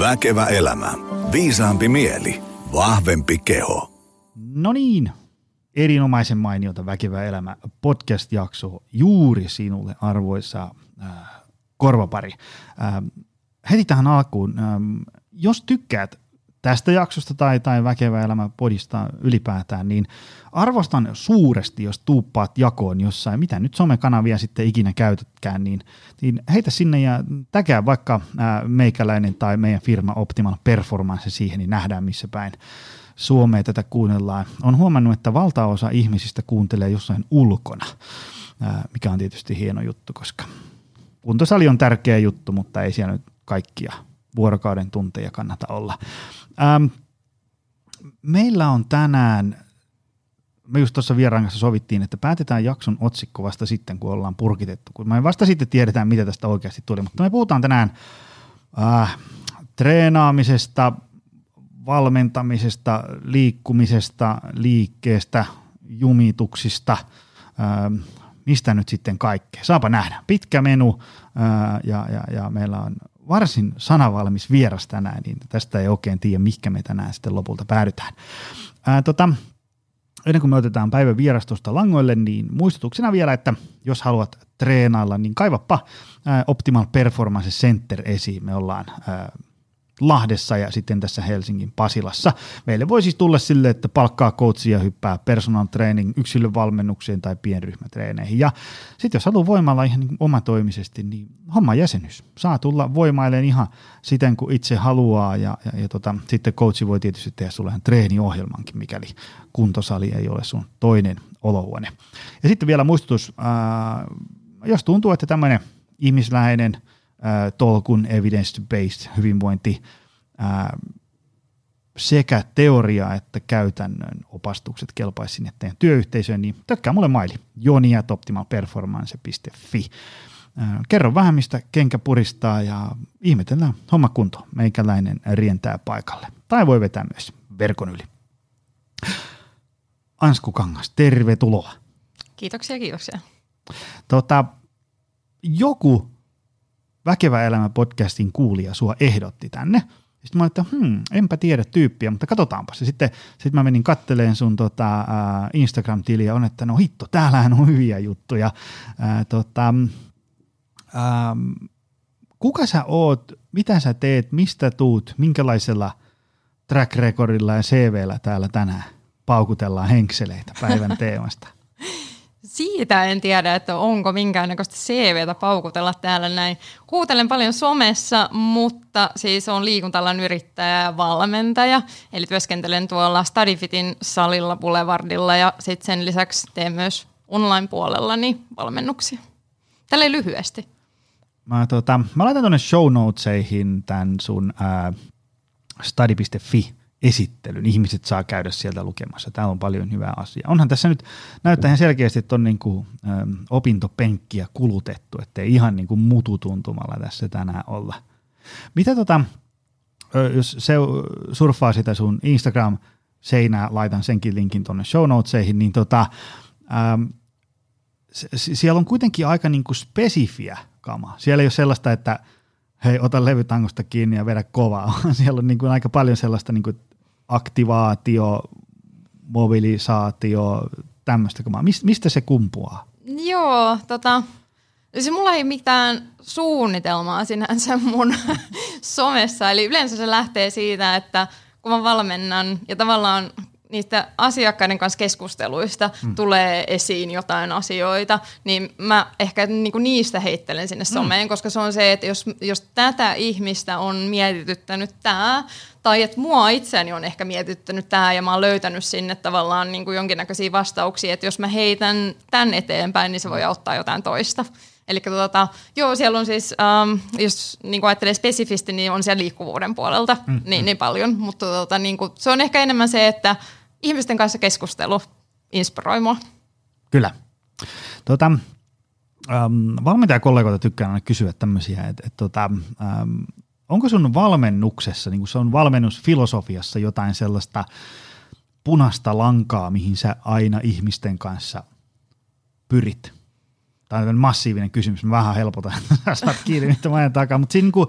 Väkevä elämä. Viisaampi mieli. Vahvempi keho. No niin, erinomaisen mainiota Väkevä elämä podcast-jakso juuri sinulle arvoisa äh, korvapari. Äh, heti tähän alkuun, äh, jos tykkäät tästä jaksosta tai, tai Väkevä elämä podista ylipäätään, niin arvostan suuresti, jos tuuppaat jakoon jossain, mitä nyt somekanavia sitten ikinä käytätkään, niin, niin heitä sinne ja täkää vaikka ää, meikäläinen tai meidän firma Optimal Performance siihen, niin nähdään missä päin Suomea tätä kuunnellaan. On huomannut, että valtaosa ihmisistä kuuntelee jossain ulkona, mikä on tietysti hieno juttu, koska kuntosali on tärkeä juttu, mutta ei siellä nyt kaikkia vuorokauden tunteja kannata olla. Ähm, meillä on tänään, me just tuossa vieraan kanssa sovittiin, että päätetään jakson otsikko vasta sitten, kun ollaan purkitettu. Kun me vasta sitten tiedetään, mitä tästä oikeasti tuli. Mutta me puhutaan tänään äh, treenaamisesta, valmentamisesta, liikkumisesta, liikkeestä, jumituksista, äh, mistä nyt sitten kaikkea. Saapa nähdä. Pitkä menu äh, ja, ja, ja meillä on varsin sanavalmis vieras tänään, niin tästä ei oikein tiedä, mikä me tänään sitten lopulta päädytään. Ää, tota, ennen kuin me otetaan päivän vierastosta langoille, niin muistutuksena vielä, että jos haluat treenailla, niin kaivappa ää, Optimal Performance Center esiin. Me ollaan ää, Lahdessa ja sitten tässä Helsingin Pasilassa. Meille voi siis tulla sille, että palkkaa coachia hyppää personal training yksilövalmennukseen tai pienryhmätreeneihin. Ja sitten jos haluaa voimalla ihan niin omatoimisesti, niin homma jäsenyys. Saa tulla voimailemaan ihan siten kuin itse haluaa ja, ja, ja tota, sitten coachi voi tietysti tehdä sulle ihan treeniohjelmankin, mikäli kuntosali ei ole sun toinen olohuone. Ja sitten vielä muistutus, ää, jos tuntuu, että tämmöinen ihmisläheinen – tolkun evidence-based hyvinvointi sekä teoria että käytännön opastukset kelpaisi sinne teidän työyhteisöön, niin tökkää mulle maili joni.optimalperformance.fi. Kerro vähän, mistä kenkä puristaa ja ihmetellään homma kunto. Meikäläinen rientää paikalle. Tai voi vetää myös verkon yli. Ansku Kangas, tervetuloa. Kiitoksia, kiitoksia. Tota, joku Väkevä elämä podcastin kuulija sua ehdotti tänne. Sitten mä että hmm, enpä tiedä tyyppiä, mutta katsotaanpa se. Sitten sit mä menin katteleen sun tota, Instagram-tiliä, on, että no hitto, täällähän on hyviä juttuja. Uh, tota, uh, kuka sä oot, mitä sä teet, mistä tuut, minkälaisella track recordilla ja CVllä täällä tänään paukutellaan henkseleitä päivän teemasta? Siitä en tiedä, että onko minkäännäköistä CVtä paukutella täällä näin. Kuuntelen paljon somessa, mutta siis on liikuntalan yrittäjä ja valmentaja. Eli työskentelen tuolla StudyFitin salilla Boulevardilla ja sitten sen lisäksi teen myös online-puolella niin valmennuksia. Tällä lyhyesti. Mä, tota, mä laitan tuonne show notesihin tämän sun ää, study.fi esittelyn. Ihmiset saa käydä sieltä lukemassa. Täällä on paljon hyvää asiaa. Onhan tässä nyt, näyttää ihan selkeästi, että on niin kuin, ä, opintopenkkiä kulutettu, ettei ihan niin kuin mututuntumalla tässä tänään olla. Mitä tota, jos se surffaa sitä sun Instagram-seinää, laitan senkin linkin tuonne show notesihin, niin tota, äm, siellä on kuitenkin aika niin kuin spesifiä kama. Siellä ei ole sellaista, että hei, ota levytangosta kiinni ja vedä kovaa. Siellä on niin kuin aika paljon sellaista, niin kuin, aktivaatio, mobilisaatio, tämmöistä. Mist, mistä se kumpuaa? Joo, tota, se mulla ei mitään suunnitelmaa sinänsä mun somessa, eli yleensä se lähtee siitä, että kun mä valmennan ja tavallaan niistä asiakkaiden kanssa keskusteluista mm. tulee esiin jotain asioita, niin mä ehkä niinku niistä heittelen sinne mm. someen, koska se on se, että jos, jos tätä ihmistä on mietityttänyt tämä, tai että mua itseäni on ehkä mietityttänyt tämä ja mä oon löytänyt sinne tavallaan niin kuin jonkinnäköisiä vastauksia, että jos mä heitän tämän eteenpäin, niin se voi auttaa jotain toista. Eli tuota, joo, siellä on siis, ähm, jos niin kuin ajattelee spesifisti, niin on siellä liikkuvuuden puolelta mm, niin, mm. niin paljon, mutta tuota, niin kuin, se on ehkä enemmän se, että ihmisten kanssa keskustelu inspiroi mua. Kyllä. Tuota, ähm, valmentajakollegoita tykkään aina kysyä tämmöisiä, että, että tota, ähm, onko sun valmennuksessa, niin kuin se on valmennusfilosofiassa jotain sellaista punaista lankaa, mihin sä aina ihmisten kanssa pyrit? Tämä on massiivinen kysymys, mä vähän helpotan, saat kiinni mitä mä takaa, mutta siinä niin kuin,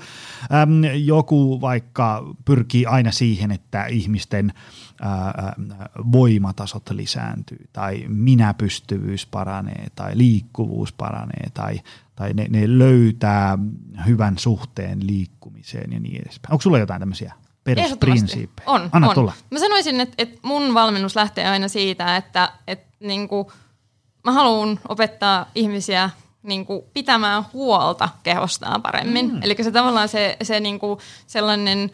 äm, joku vaikka pyrkii aina siihen, että ihmisten ää, voimatasot lisääntyy tai minäpystyvyys paranee tai liikkuvuus paranee tai, tai ne, ne löytää hyvän suhteen liikkumiseen ja niin edespäin. Onko sulla jotain tämmöisiä perusprinsiippejä? On, Anna on. tulla. Mä sanoisin, että, että mun valmennus lähtee aina siitä, että, että niin kuin, mä haluan opettaa ihmisiä niin kuin, pitämään huolta kehostaan paremmin. Mm. Eli se tavallaan se, se niin kuin, sellainen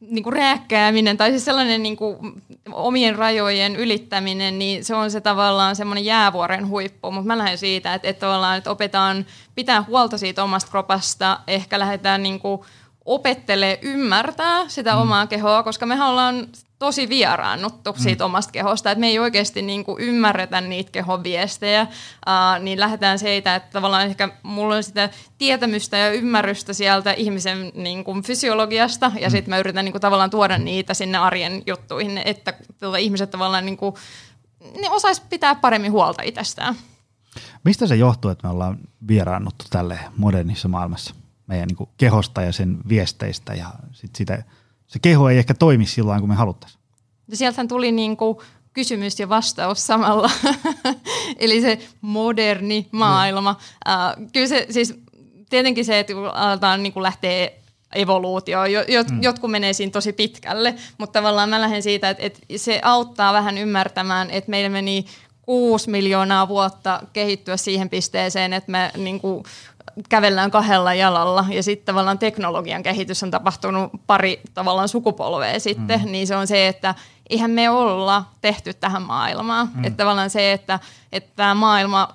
niin kuin rääkkääminen tai siis sellainen niin kuin omien rajojen ylittäminen, niin se on se tavallaan semmoinen jäävuoren huippu, mutta mä lähden siitä, että, että tavallaan että opetaan pitää huolta siitä omasta kropasta, ehkä lähdetään niin kuin opettelee ymmärtää sitä mm. omaa kehoa, koska me ollaan tosi vieraannuttu mm. siitä omasta kehosta, että me ei oikeasti niin kuin ymmärretä niitä kehon viestejä, uh, niin lähdetään siitä, että tavallaan ehkä mulla on sitä tietämystä ja ymmärrystä sieltä ihmisen niin kuin fysiologiasta, ja mm. sitten mä yritän niin kuin, tavallaan tuoda niitä sinne arjen juttuihin, että tuota, ihmiset tavallaan niin kuin, ne osais pitää paremmin huolta itsestään. Mistä se johtuu, että me ollaan vieraannuttu tälle modernissa maailmassa? meidän niin kehosta ja sen viesteistä ja sit sitä, se keho ei ehkä toimi silloin, kun me haluttaisiin. Ja sieltähän tuli niin kuin kysymys ja vastaus samalla. Eli se moderni maailma. Mm. Uh, kyllä se siis tietenkin se, että kun aletaan niin kuin lähteä evoluutio. Jot, mm. Jotkut menee siinä tosi pitkälle, mutta tavallaan mä lähden siitä, että, että se auttaa vähän ymmärtämään, että meillä meni kuusi miljoonaa vuotta kehittyä siihen pisteeseen, että me niin kuin, kävellään kahdella jalalla ja sitten tavallaan teknologian kehitys on tapahtunut pari tavallaan sukupolvea sitten, mm. niin se on se, että eihän me olla tehty tähän maailmaan. Mm. Että tavallaan se, että, että tämä maailma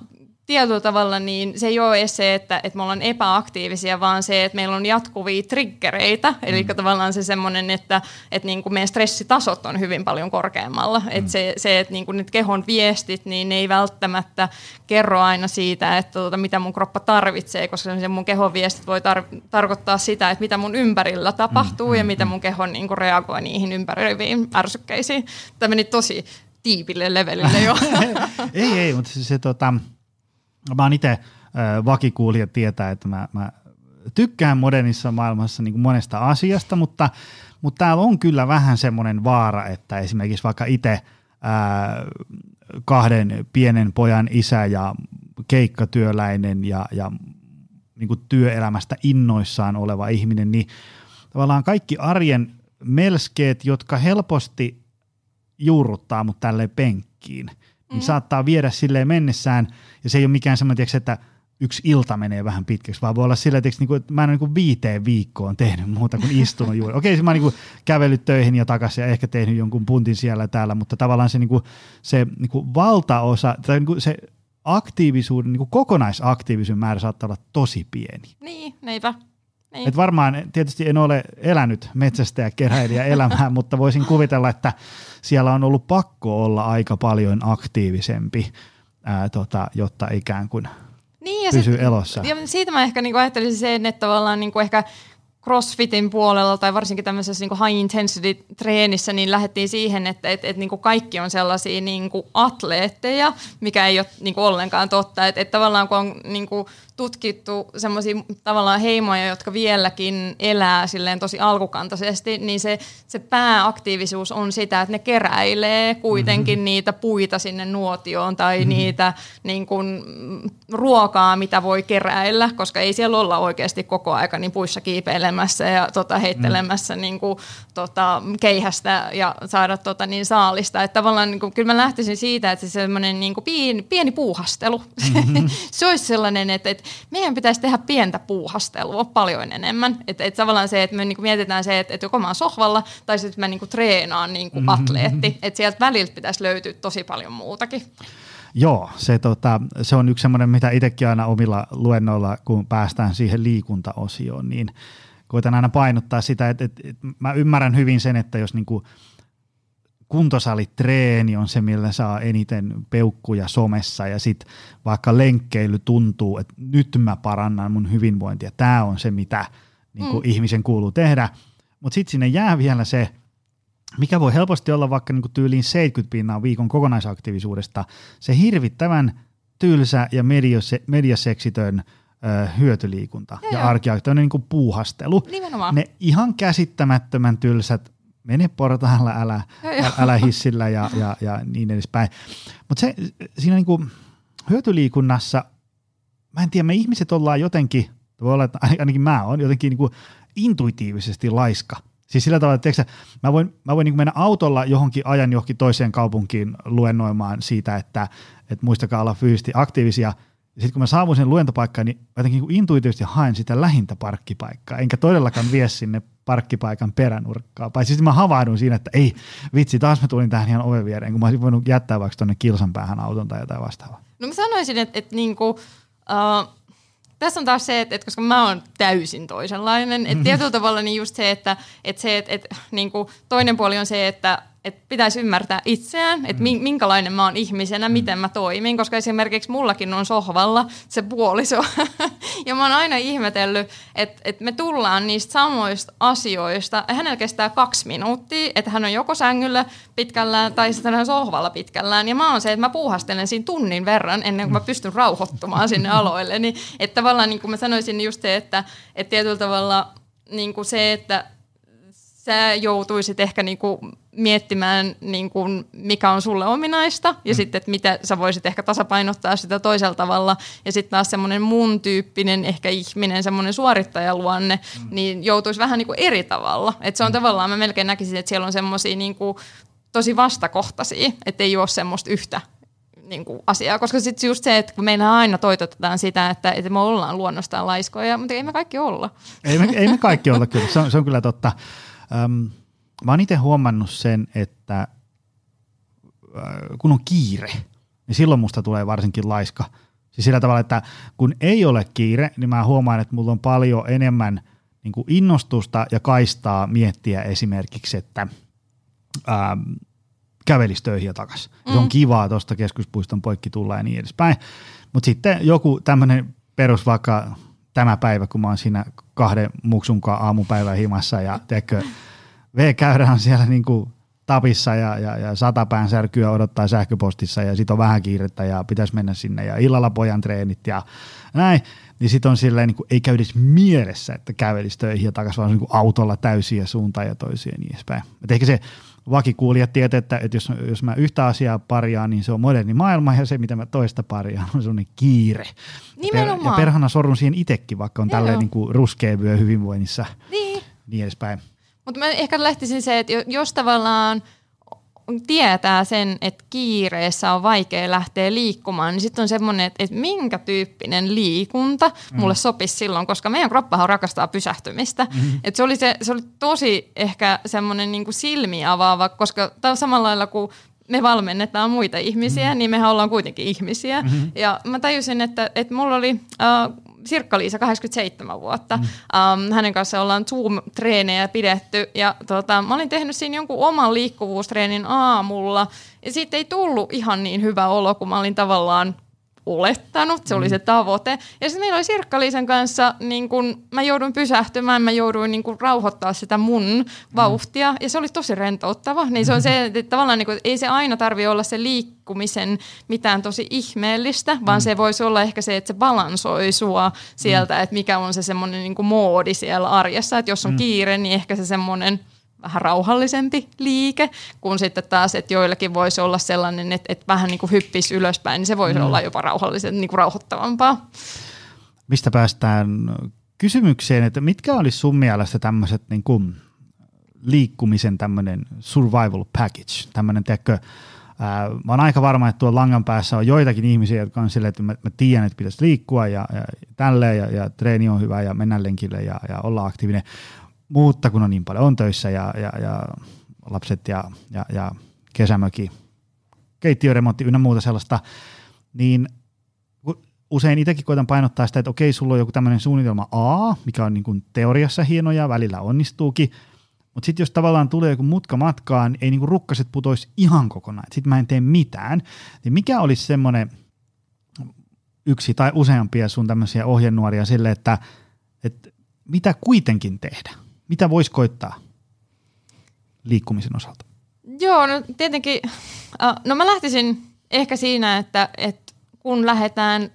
tietyllä tavalla niin se ei ole edes se, että, että me ollaan epäaktiivisia, vaan se, että meillä on jatkuvia triggereitä. Mm. Eli tavallaan se semmoinen, että, että niin kuin meidän stressitasot on hyvin paljon korkeammalla. Mm. Että se, se, että niin kuin nyt kehon viestit, niin ne ei välttämättä kerro aina siitä, että tuota, mitä mun kroppa tarvitsee, koska se mun kehon viestit voi tar- tarkoittaa sitä, että mitä mun ympärillä tapahtuu mm. ja mm, mitä mm. mun keho niin kuin reagoi niihin ympäröiviin ärsykkeisiin. Tämä meni tosi tiipille levelille jo. ei, ei, mutta se, se tota, mä oon itse vakikuulija tietää, että mä, mä tykkään modernissa maailmassa niin kuin monesta asiasta, mutta, mutta täällä on kyllä vähän semmoinen vaara, että esimerkiksi vaikka itse kahden pienen pojan isä ja keikkatyöläinen ja, ja niin kuin työelämästä innoissaan oleva ihminen, niin tavallaan kaikki arjen melskeet, jotka helposti juurruttaa mut tälle penkkiin – mm. saattaa viedä silleen mennessään, ja se ei ole mikään semmoinen, että yksi ilta menee vähän pitkäksi, vaan voi olla sillä, että, niin että mä en ole niin viiteen viikkoon tehnyt muuta kuin istunut juuri. Okei, okay, mä oon niin kävellyt töihin ja takaisin ja ehkä tehnyt jonkun puntin siellä ja täällä, mutta tavallaan se, niin kuin, se niin kuin valtaosa, tai niin kuin se aktiivisuuden, niin kuin kokonaisaktiivisuuden määrä saattaa olla tosi pieni. Niin, neipä. Niin. Et varmaan tietysti en ole elänyt metsästäjä keräilijä elämää, mutta voisin kuvitella, että siellä on ollut pakko olla aika paljon aktiivisempi, ää, tota, jotta ikään kuin niin, ja pysyy sit, elossa. Ja siitä mä ehkä niinku ajattelisin sen, että tavallaan niinku ehkä CrossFitin puolella tai varsinkin tämmöisessä niin high intensity treenissä, niin lähdettiin siihen, että et, et, niin kuin kaikki on sellaisia niin kuin atleetteja, mikä ei ole niin kuin ollenkaan totta. Että et tavallaan kun on niin kuin tutkittu semmoisia tavallaan heimoja, jotka vieläkin elää silleen tosi alkukantaisesti, niin se, se pääaktiivisuus on sitä, että ne keräilee kuitenkin mm-hmm. niitä puita sinne nuotioon tai mm-hmm. niitä niin kuin, ruokaa, mitä voi keräillä, koska ei siellä olla oikeasti koko aika niin puissa kiipeilemässä ja tota, heittelemässä mm-hmm. niin kuin, tota, keihästä ja saada tota, niin saalista. Että tavallaan niin kuin, kyllä mä lähtisin siitä, että se semmoinen niin pieni, pieni puuhastelu, mm-hmm. se olisi sellainen, että, että meidän pitäisi tehdä pientä puuhastelua paljon enemmän. Että et tavallaan se, että me niinku mietitään se, että et joko mä oon sohvalla tai sitten mä niinku treenaan niinku mm-hmm. atleetti. Että sieltä väliltä pitäisi löytyä tosi paljon muutakin. Joo, se, tota, se on yksi semmoinen, mitä itsekin aina omilla luennoilla, kun päästään siihen liikuntaosioon, niin koitan aina painottaa sitä, että, että, että mä ymmärrän hyvin sen, että jos niinku – kuntosalitreeni on se, millä saa eniten peukkuja somessa ja sitten vaikka lenkkeily tuntuu, että nyt mä parannan mun hyvinvointia. Tämä on se, mitä niin kuin mm. ihmisen kuuluu tehdä. Mutta sitten sinne jää vielä se, mikä voi helposti olla vaikka niin kuin tyyliin 70 pinnaa viikon kokonaisaktiivisuudesta, se hirvittävän tylsä ja mediose, mediaseksitön ö, hyötyliikunta Joo, ja joo. arkiaika, niin puuhastelu. Nimenomaan. Ne ihan käsittämättömän tylsät, mene portaalla, älä, älä, älä hissillä ja, ja, ja niin edespäin. Mutta se, siinä niin kuin hyötyliikunnassa, mä en tiedä, me ihmiset ollaan jotenkin, voi olla, että ainakin mä oon jotenkin niin kuin intuitiivisesti laiska. Siis sillä tavalla, että mä voin, mä voin niin mennä autolla johonkin ajan johonkin toiseen kaupunkiin luennoimaan siitä, että, että muistakaa olla fyysisesti aktiivisia. Ja sitten kun mä saavun sen luentopaikkaan, niin mä jotenkin niin intuitiivisesti haen sitä lähintä parkkipaikkaa, enkä todellakaan vie sinne parkkipaikan peränurkkaa. Tai siis mä havahdun siinä, että ei vitsi, taas mä tulin tähän ihan oven viereen, kun mä olisin voinut jättää vaikka tuonne kilsan päähän auton tai jotain vastaavaa. No mä sanoisin, että, että niinku, uh, tässä on taas se, että, että koska mä oon täysin toisenlainen, että tietyllä tavalla niin just se, että, että, se, että, että niinku, toinen puoli on se, että että pitäisi ymmärtää itseään, että min- minkälainen mä oon ihmisenä, miten mä toimin, koska esimerkiksi mullakin on sohvalla se puoliso. ja mä oon aina ihmetellyt, että, että me tullaan niistä samoista asioista. Hänellä kestää kaksi minuuttia, että hän on joko sängyllä pitkällään tai sitten hän on sohvalla pitkällään. Ja mä oon se, että mä puuhastelen siinä tunnin verran ennen kuin mä pystyn rauhoittumaan sinne aloille. Niin, että tavallaan niin kuin mä sanoisin niin just se, että, että tietyllä tavalla niin kuin se, että sä joutuisit ehkä niinku miettimään, niinku, mikä on sulle ominaista, ja mm. sitten, että mitä sä voisit ehkä tasapainottaa sitä toisella tavalla, ja sitten taas semmoinen mun tyyppinen ehkä ihminen, semmoinen suorittajaluonne, mm. niin joutuisi vähän niinku eri tavalla. Et se on mm. tavallaan, mä melkein näkisin, että siellä on semmoisia niinku, tosi vastakohtaisia, että ei ole semmoista yhtä niin kuin asiaa, koska sitten just se, että kun meillä aina toitotetaan sitä, että, että me ollaan luonnostaan laiskoja, mutta ei me kaikki olla. Ei me, ei me kaikki olla kyllä, se on, se on kyllä totta. Öm, mä oon itse huomannut sen, että äh, kun on kiire, niin silloin musta tulee varsinkin laiska. Siis sillä tavalla, että kun ei ole kiire, niin mä huomaan, että mulla on paljon enemmän niin kuin innostusta ja kaistaa miettiä esimerkiksi, että ähm, kävelisi töihin ja takaisin. Mm. Se on kivaa tuosta keskuspuiston poikki tulla ja niin edespäin. Mutta sitten joku tämmöinen perus vaikka tämä päivä, kun mä oon siinä kahden muksunkaan aamupäivän himassa ja teekö, V-käyrä on siellä niin kuin tapissa ja, ja, ja satapään särkyä odottaa sähköpostissa ja sit on vähän kiirettä ja pitäisi mennä sinne ja illalla pojan treenit ja näin, niin sit on silleen niin kuin, ei käy edes mielessä, että kävelisi töihin ja takaisin vaan niin kuin autolla täysiä suuntaan ja toisiin ja niin edespäin. Et ehkä se vakikuulijat tietää, että, että jos, jos mä yhtä asiaa parjaan, niin se on moderni maailma ja se, mitä mä toista parjaan, on sellainen kiire. Nimenomaan. Ja, per, ja perhana sorrun siihen itsekin, vaikka on Joo. tälleen niin kuin ruskea vyö hyvinvoinnissa Niin. niin edespäin. Mutta mä ehkä lähtisin se, että jo- jos tavallaan tietää sen, että kiireessä on vaikea lähteä liikkumaan, niin sitten on semmoinen, että, että minkä tyyppinen liikunta mulle sopisi silloin, koska meidän kroppahan rakastaa pysähtymistä. Mm-hmm. Et se, oli se, se oli tosi ehkä semmoinen niin silmiä avaava, koska tämä on samalla lailla kuin me valmennetaan muita ihmisiä, mm-hmm. niin mehän ollaan kuitenkin ihmisiä. Mm-hmm. Ja mä tajusin, että, että mulla oli äh, Sirkka-Liisa, 87 vuotta. Mm. Um, hänen kanssa ollaan Zoom-treenejä pidetty ja tota, mä olin tehnyt siinä jonkun oman liikkuvuustreenin aamulla ja siitä ei tullut ihan niin hyvä olo, kun mä olin tavallaan olettanut, se oli se tavoite. Ja sitten meillä oli Sirkka-Liisan kanssa, niin kun mä jouduin pysähtymään, mä jouduin niin kun rauhoittaa sitä mun vauhtia, ja se oli tosi rentouttava. Niin se on se, että tavallaan niin kun, ei se aina tarvi olla se liikkumisen mitään tosi ihmeellistä, vaan se voisi olla ehkä se, että se balansoi sua sieltä, että mikä on se semmoinen niin moodi siellä arjessa, että jos on kiire, niin ehkä se semmoinen vähän rauhallisempi liike, kun sitten taas, että joillakin voisi olla sellainen, että, että vähän niin kuin hyppisi ylöspäin, niin se voisi mm. olla jopa rauhallisen, niin kuin rauhoittavampaa. Mistä päästään kysymykseen, että mitkä olisi sun mielestä tämmöiset niin kuin liikkumisen tämmöinen survival package, tämmöinen, ää, mä oon aika varma, että tuolla langan päässä on joitakin ihmisiä, jotka on silleen, että mä, mä tiedän, että pitäisi liikkua ja, ja tälleen ja, ja treeni on hyvä ja mennään lenkille ja, ja olla aktiivinen, mutta kun on niin paljon on töissä ja, ja, ja lapset ja, ja, ja kesämöki, keittiöremontti ynnä muuta sellaista, niin usein itsekin koitan painottaa sitä, että okei, sulla on joku tämmöinen suunnitelma A, mikä on niin kuin teoriassa hieno ja välillä onnistuukin, mutta sitten jos tavallaan tulee joku mutka matkaan, ei niin kuin rukkaset putoisi ihan kokonaan, sitten mä en tee mitään, niin mikä olisi semmoinen yksi tai useampia sun tämmöisiä ohjenuoria sille, että, että mitä kuitenkin tehdä? Mitä voisi koittaa liikkumisen osalta? Joo, no tietenkin, uh, no mä lähtisin ehkä siinä, että, että kun lähdetään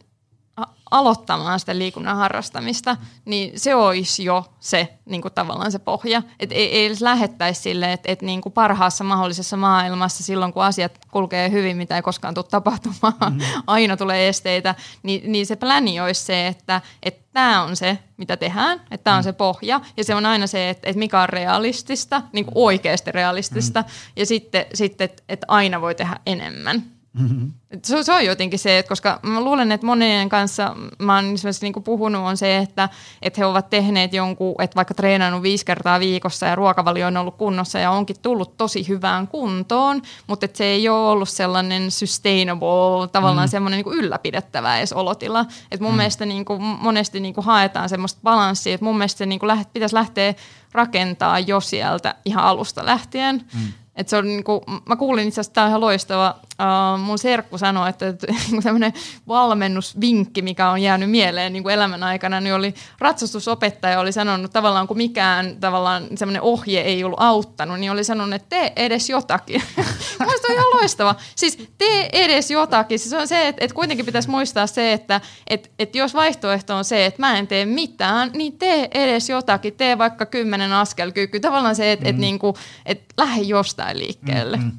aloittamaan sitä liikunnan harrastamista, niin se olisi jo se niin kuin tavallaan se pohja. Et ei, ei edes lähettäisi sille, että et niin kuin parhaassa mahdollisessa maailmassa silloin, kun asiat kulkee hyvin, mitä ei koskaan tule tapahtumaan, mm. aina tulee esteitä, niin, niin se pläni olisi se, että tämä on se, mitä tehdään, että tämä on mm. se pohja, ja se on aina se, että, että mikä on realistista, niin kuin oikeasti realistista, mm. ja sitten, sitten että, että aina voi tehdä enemmän. Mm-hmm. Se, se on jotenkin se, että koska mä luulen, että monien kanssa mä oon esimerkiksi niin puhunut on se, että, että he ovat tehneet jonkun, että vaikka treenannut viisi kertaa viikossa ja ruokavalio on ollut kunnossa ja onkin tullut tosi hyvään kuntoon, mutta että se ei ole ollut sellainen sustainable, tavallaan mm. semmoinen niin ylläpidettävä edes olotila. Että mun mm. mielestä niin kuin, monesti niin kuin haetaan semmoista balanssia, että mun mielestä se niin kuin läht, pitäisi lähteä rakentaa jo sieltä ihan alusta lähtien. Mm et se on niinku, mä kuulin itse asiassa, tämä on ihan loistava. Uh, mun serkku sanoi, että, että niinku tämmöinen valmennusvinkki, mikä on jäänyt mieleen niinku elämän aikana, niin oli ratsastusopettaja oli sanonut tavallaan, kun mikään tavallaan semmoinen ohje ei ollut auttanut, niin oli sanonut, että tee edes jotakin. Mielestäni on ihan loistava. Siis tee edes jotakin. Siis on se, että, että kuitenkin pitäisi muistaa se, että että, että jos vaihtoehto on se, että mä en tee mitään, niin tee edes jotakin. Tee vaikka kymmenen askelkyky. Tavallaan se, että, mm. että, niinku, että lähde jostain liikkeelle. Mm-hmm.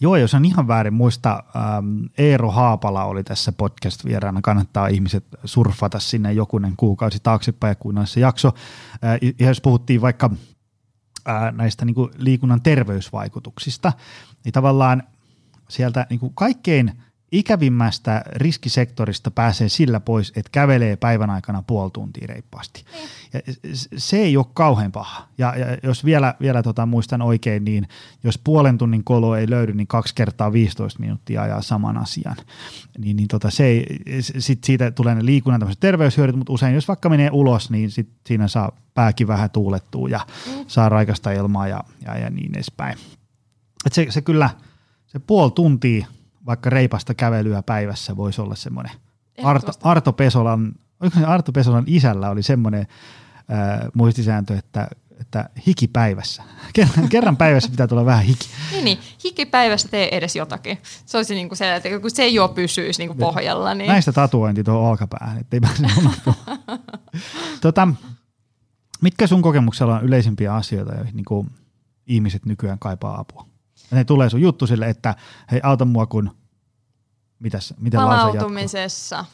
Joo, jos on ihan väärin muista, ähm, Eero Haapala oli tässä podcast-vieraana. Kannattaa ihmiset surfata sinne jokunen kuukausi taaksepäin, kun se jakso. Äh, jos puhuttiin vaikka äh, näistä niin liikunnan terveysvaikutuksista, niin tavallaan sieltä niin kaikkein – ikävimmästä riskisektorista pääsee sillä pois, että kävelee päivän aikana puoli tuntia reippaasti. Mm. Ja se ei ole kauhean paha. Ja, ja jos vielä, vielä tota, muistan oikein, niin jos puolen tunnin kolo ei löydy, niin kaksi kertaa 15 minuuttia ajaa saman asian. Niin, niin tota, se ei, sit siitä tulee ne liikunnan terveyshyödyt, mutta usein jos vaikka menee ulos, niin sit siinä saa pääkin vähän tuulettua ja mm. saa raikasta ilmaa ja, ja, ja niin edespäin. Et se, se kyllä, se puoli tuntia – vaikka reipasta kävelyä päivässä voisi olla semmoinen. Arto, Arto Pesolan, oliko se Arto Pesolan isällä oli semmoinen äh, muistisääntö, että että hiki päivässä. Kerran, kerran päivässä pitää tulla vähän hiki. niin, niin, hiki päivässä tee edes jotakin. Se olisi niin kuin se, että kun se jo pysyisi niin kuin pohjalla. Niin... Näistä tatuointi tuohon olkapäähän, ettei pääse tota, mitkä sun kokemuksella on yleisimpiä asioita, joihin niin kuin ihmiset nykyään kaipaa apua? Ja ne tulee sun juttu sille, että hei auta mua kun, mitäs, miten Palautumisessa.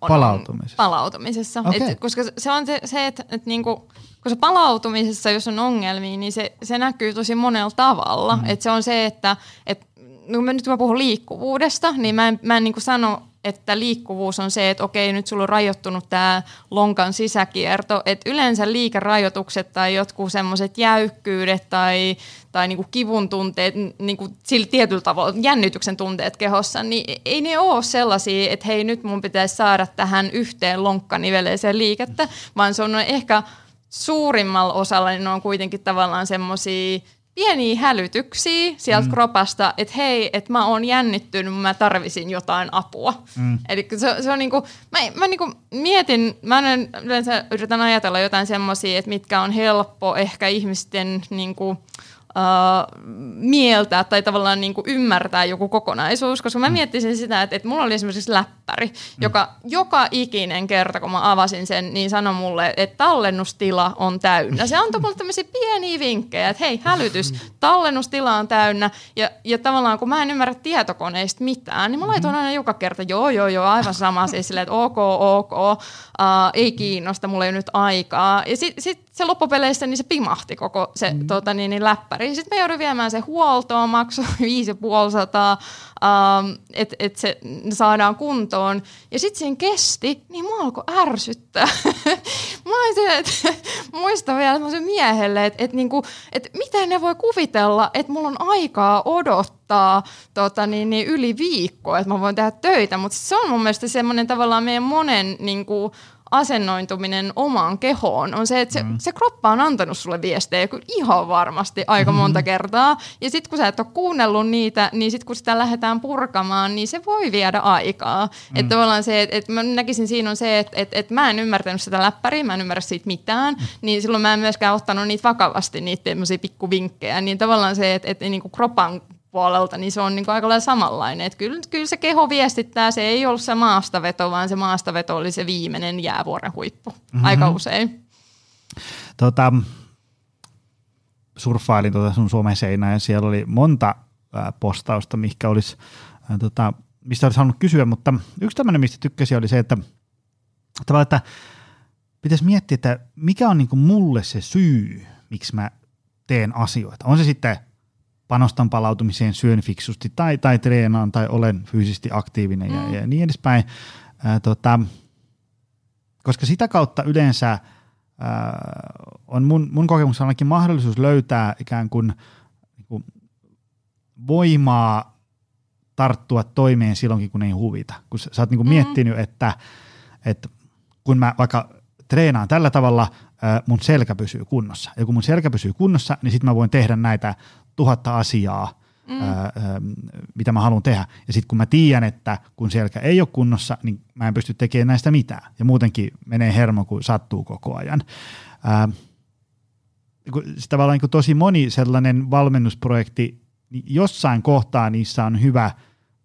On, palautumisessa. Palautumisessa. Okay. Et, koska se on se, se että et niinku, kun se palautumisessa, jos on ongelmia, niin se, se näkyy tosi monella tavalla. Mm. Et se on se, että et, no nyt kun mä puhun liikkuvuudesta, niin mä en, mä en niinku sano että liikkuvuus on se, että okei, nyt sulla on rajoittunut tämä lonkan sisäkierto, että yleensä liikerajoitukset tai jotkut semmoiset jäykkyydet tai, tai niinku kivun tunteet, niinku sillä tietyllä tavalla jännityksen tunteet kehossa, niin ei ne ole sellaisia, että hei nyt mun pitäisi saada tähän yhteen lonkkaniveleeseen liikettä, vaan se on ehkä suurimmalla osalla niin ne on kuitenkin tavallaan semmoisia pieniä hälytyksiä sieltä mm. kropasta, että hei, että mä oon jännittynyt, mä tarvisin jotain apua. Mm. Eli se, se on niinku, mä, mä niinku mietin, mä yleensä yritän ajatella jotain semmoisia, että mitkä on helppo ehkä ihmisten niinku, uh, mieltää tai tavallaan niin kuin ymmärtää joku kokonaisuus, koska mä mm. miettisin sitä, että, että mulla oli esimerkiksi läppäri, mm. joka joka ikinen kerta, kun mä avasin sen, niin sanoi mulle, että tallennustila on täynnä. Se antoi mulle tämmöisiä pieniä vinkkejä, että hei, hälytys, mm. tallennustila on täynnä. Ja, ja tavallaan kun mä en ymmärrä tietokoneista mitään, niin mä laitoin aina joka kerta, joo, joo, joo, aivan sama, siis silleen, että ok, ok, uh, ei kiinnosta, mulla ei ole nyt aikaa. Ja sitten sit se loppupeleissä niin se pimahti koko se mm. tota, niin, niin läppäri. Sitten me jouduin viemään se huoltoon, maksoi 5500, ähm, että et se saadaan kuntoon. Ja sitten siinä kesti, niin mua alkoi ärsyttää. mä olisin, että muistan vielä semmoisen miehelle, että et, niinku, et miten ne voi kuvitella, että mulla on aikaa odottaa tota, niin, niin yli viikkoa, että mä voin tehdä töitä. Mutta se on mun mielestä semmoinen tavallaan meidän monen niinku, asennointuminen omaan kehoon on se, että se, mm. se kroppa on antanut sulle viestejä ihan varmasti aika mm-hmm. monta kertaa. Ja sitten kun sä et ole kuunnellut niitä, niin sitten kun sitä lähdetään purkamaan, niin se voi viedä aikaa. Mm. Että tavallaan se, että et mä näkisin siinä on se, että et, et mä en ymmärtänyt sitä läppäriä, mä en ymmärrä siitä mitään, mm. niin silloin mä en myöskään ottanut niitä vakavasti, niitä tämmöisiä pikkuvinkkejä. Niin tavallaan se, että et, niinku kropan puolelta, niin se on niin kuin aika lailla samanlainen. Että kyllä, kyllä se keho viestittää, se ei ollut se maastaveto, vaan se maastaveto oli se viimeinen jäävuoren huippu mm-hmm. aika usein. Tota, surffailin tuota sun someseinää ja siellä oli monta postausta, mikä olisi, ää, tota, mistä olisi halunnut kysyä, mutta yksi tämmöinen, mistä tykkäsin, oli se, että, tavallaan, että pitäisi miettiä, että mikä on niin mulle se syy, miksi mä teen asioita. On se sitten panostan palautumiseen, syön fiksusti tai, tai treenaan tai olen fyysisesti aktiivinen mm. ja, ja niin edespäin. Ää, tota, koska sitä kautta yleensä ää, on mun, mun kokemuksessa ainakin mahdollisuus löytää ikään kuin, niin kuin voimaa tarttua toimeen silloinkin, kun ei huvita. Kun sä, sä oot niin kuin mm. miettinyt, että, että kun mä vaikka treenaan tällä tavalla, mun selkä pysyy kunnossa. Ja kun mun selkä pysyy kunnossa, niin sitten mä voin tehdä näitä tuhatta asiaa, mm. ää, mitä mä haluan tehdä. Ja sitten kun mä tiedän, että kun selkä ei ole kunnossa, niin mä en pysty tekemään näistä mitään. Ja muutenkin menee hermo, kun sattuu koko ajan. Ää, tavallaan niin tosi moni sellainen valmennusprojekti, niin jossain kohtaa niissä on hyvä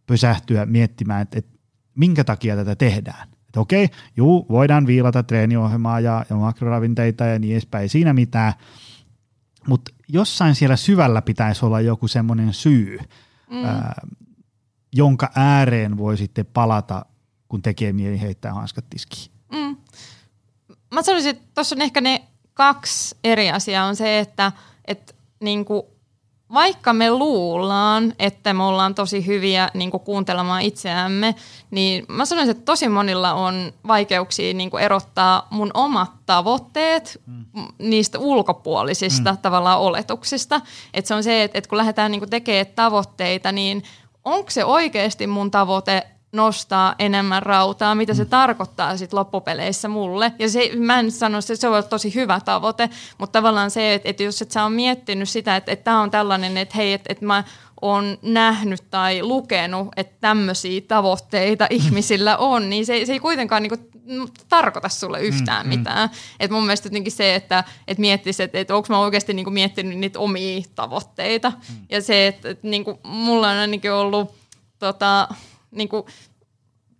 pysähtyä miettimään, että, että minkä takia tätä tehdään. Että okei, juu, voidaan viilata treeniohjelmaa ja, ja makroravinteita ja niin edespäin, ei siinä mitään, mutta jossain siellä syvällä pitäisi olla joku semmoinen syy, mm. ää, jonka ääreen voi sitten palata, kun tekee mieli heittää hanskat tiskiin. Mm. Mä sanoisin, että tuossa on ehkä ne kaksi eri asiaa. On se, että, että niinku vaikka me luullaan, että me ollaan tosi hyviä niin kuin kuuntelemaan itseämme, niin mä sanoisin, että tosi monilla on vaikeuksia niin kuin erottaa mun omat tavoitteet mm. niistä ulkopuolisista mm. tavallaan oletuksista. Että se on se, että, että kun lähdetään niin kuin tekemään tavoitteita, niin onko se oikeasti mun tavoite nostaa enemmän rautaa, mitä se mm. tarkoittaa sitten loppupeleissä mulle. Ja se, mä en sano, että se on tosi hyvä tavoite, mutta tavallaan se, että, että jos et sä on miettinyt sitä, että, että tämä on tällainen, että hei, että, että mä on nähnyt tai lukenut, että tämmöisiä tavoitteita mm. ihmisillä on, niin se, se ei kuitenkaan niinku tarkoita sulle yhtään mm, mitään. Mm. Et mun mielestä jotenkin se, että et miettisi, että et onko mä oikeasti niinku miettinyt niitä omia tavoitteita. Mm. Ja se, että et niinku, mulla on ainakin ollut tota, niin kuin,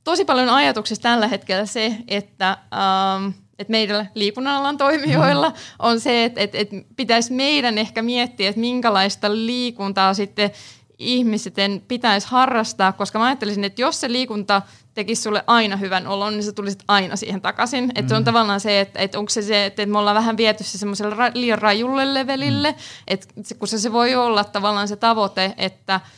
tosi paljon ajatuksissa tällä hetkellä se, että ähm, että meidän liikunnanalan toimijoilla mm. on se, että, että, että pitäisi meidän ehkä miettiä, että minkälaista liikuntaa sitten ihmisten pitäisi harrastaa, koska mä ajattelisin, että jos se liikunta tekisi sulle aina hyvän olon, niin sä tulisit aina siihen takaisin. Mm. Että se on tavallaan se, että, että onko se se, että me ollaan vähän viety se semmoiselle ra- liian rajulle levelille, mm. että kun se, se voi olla tavallaan se tavoite, että –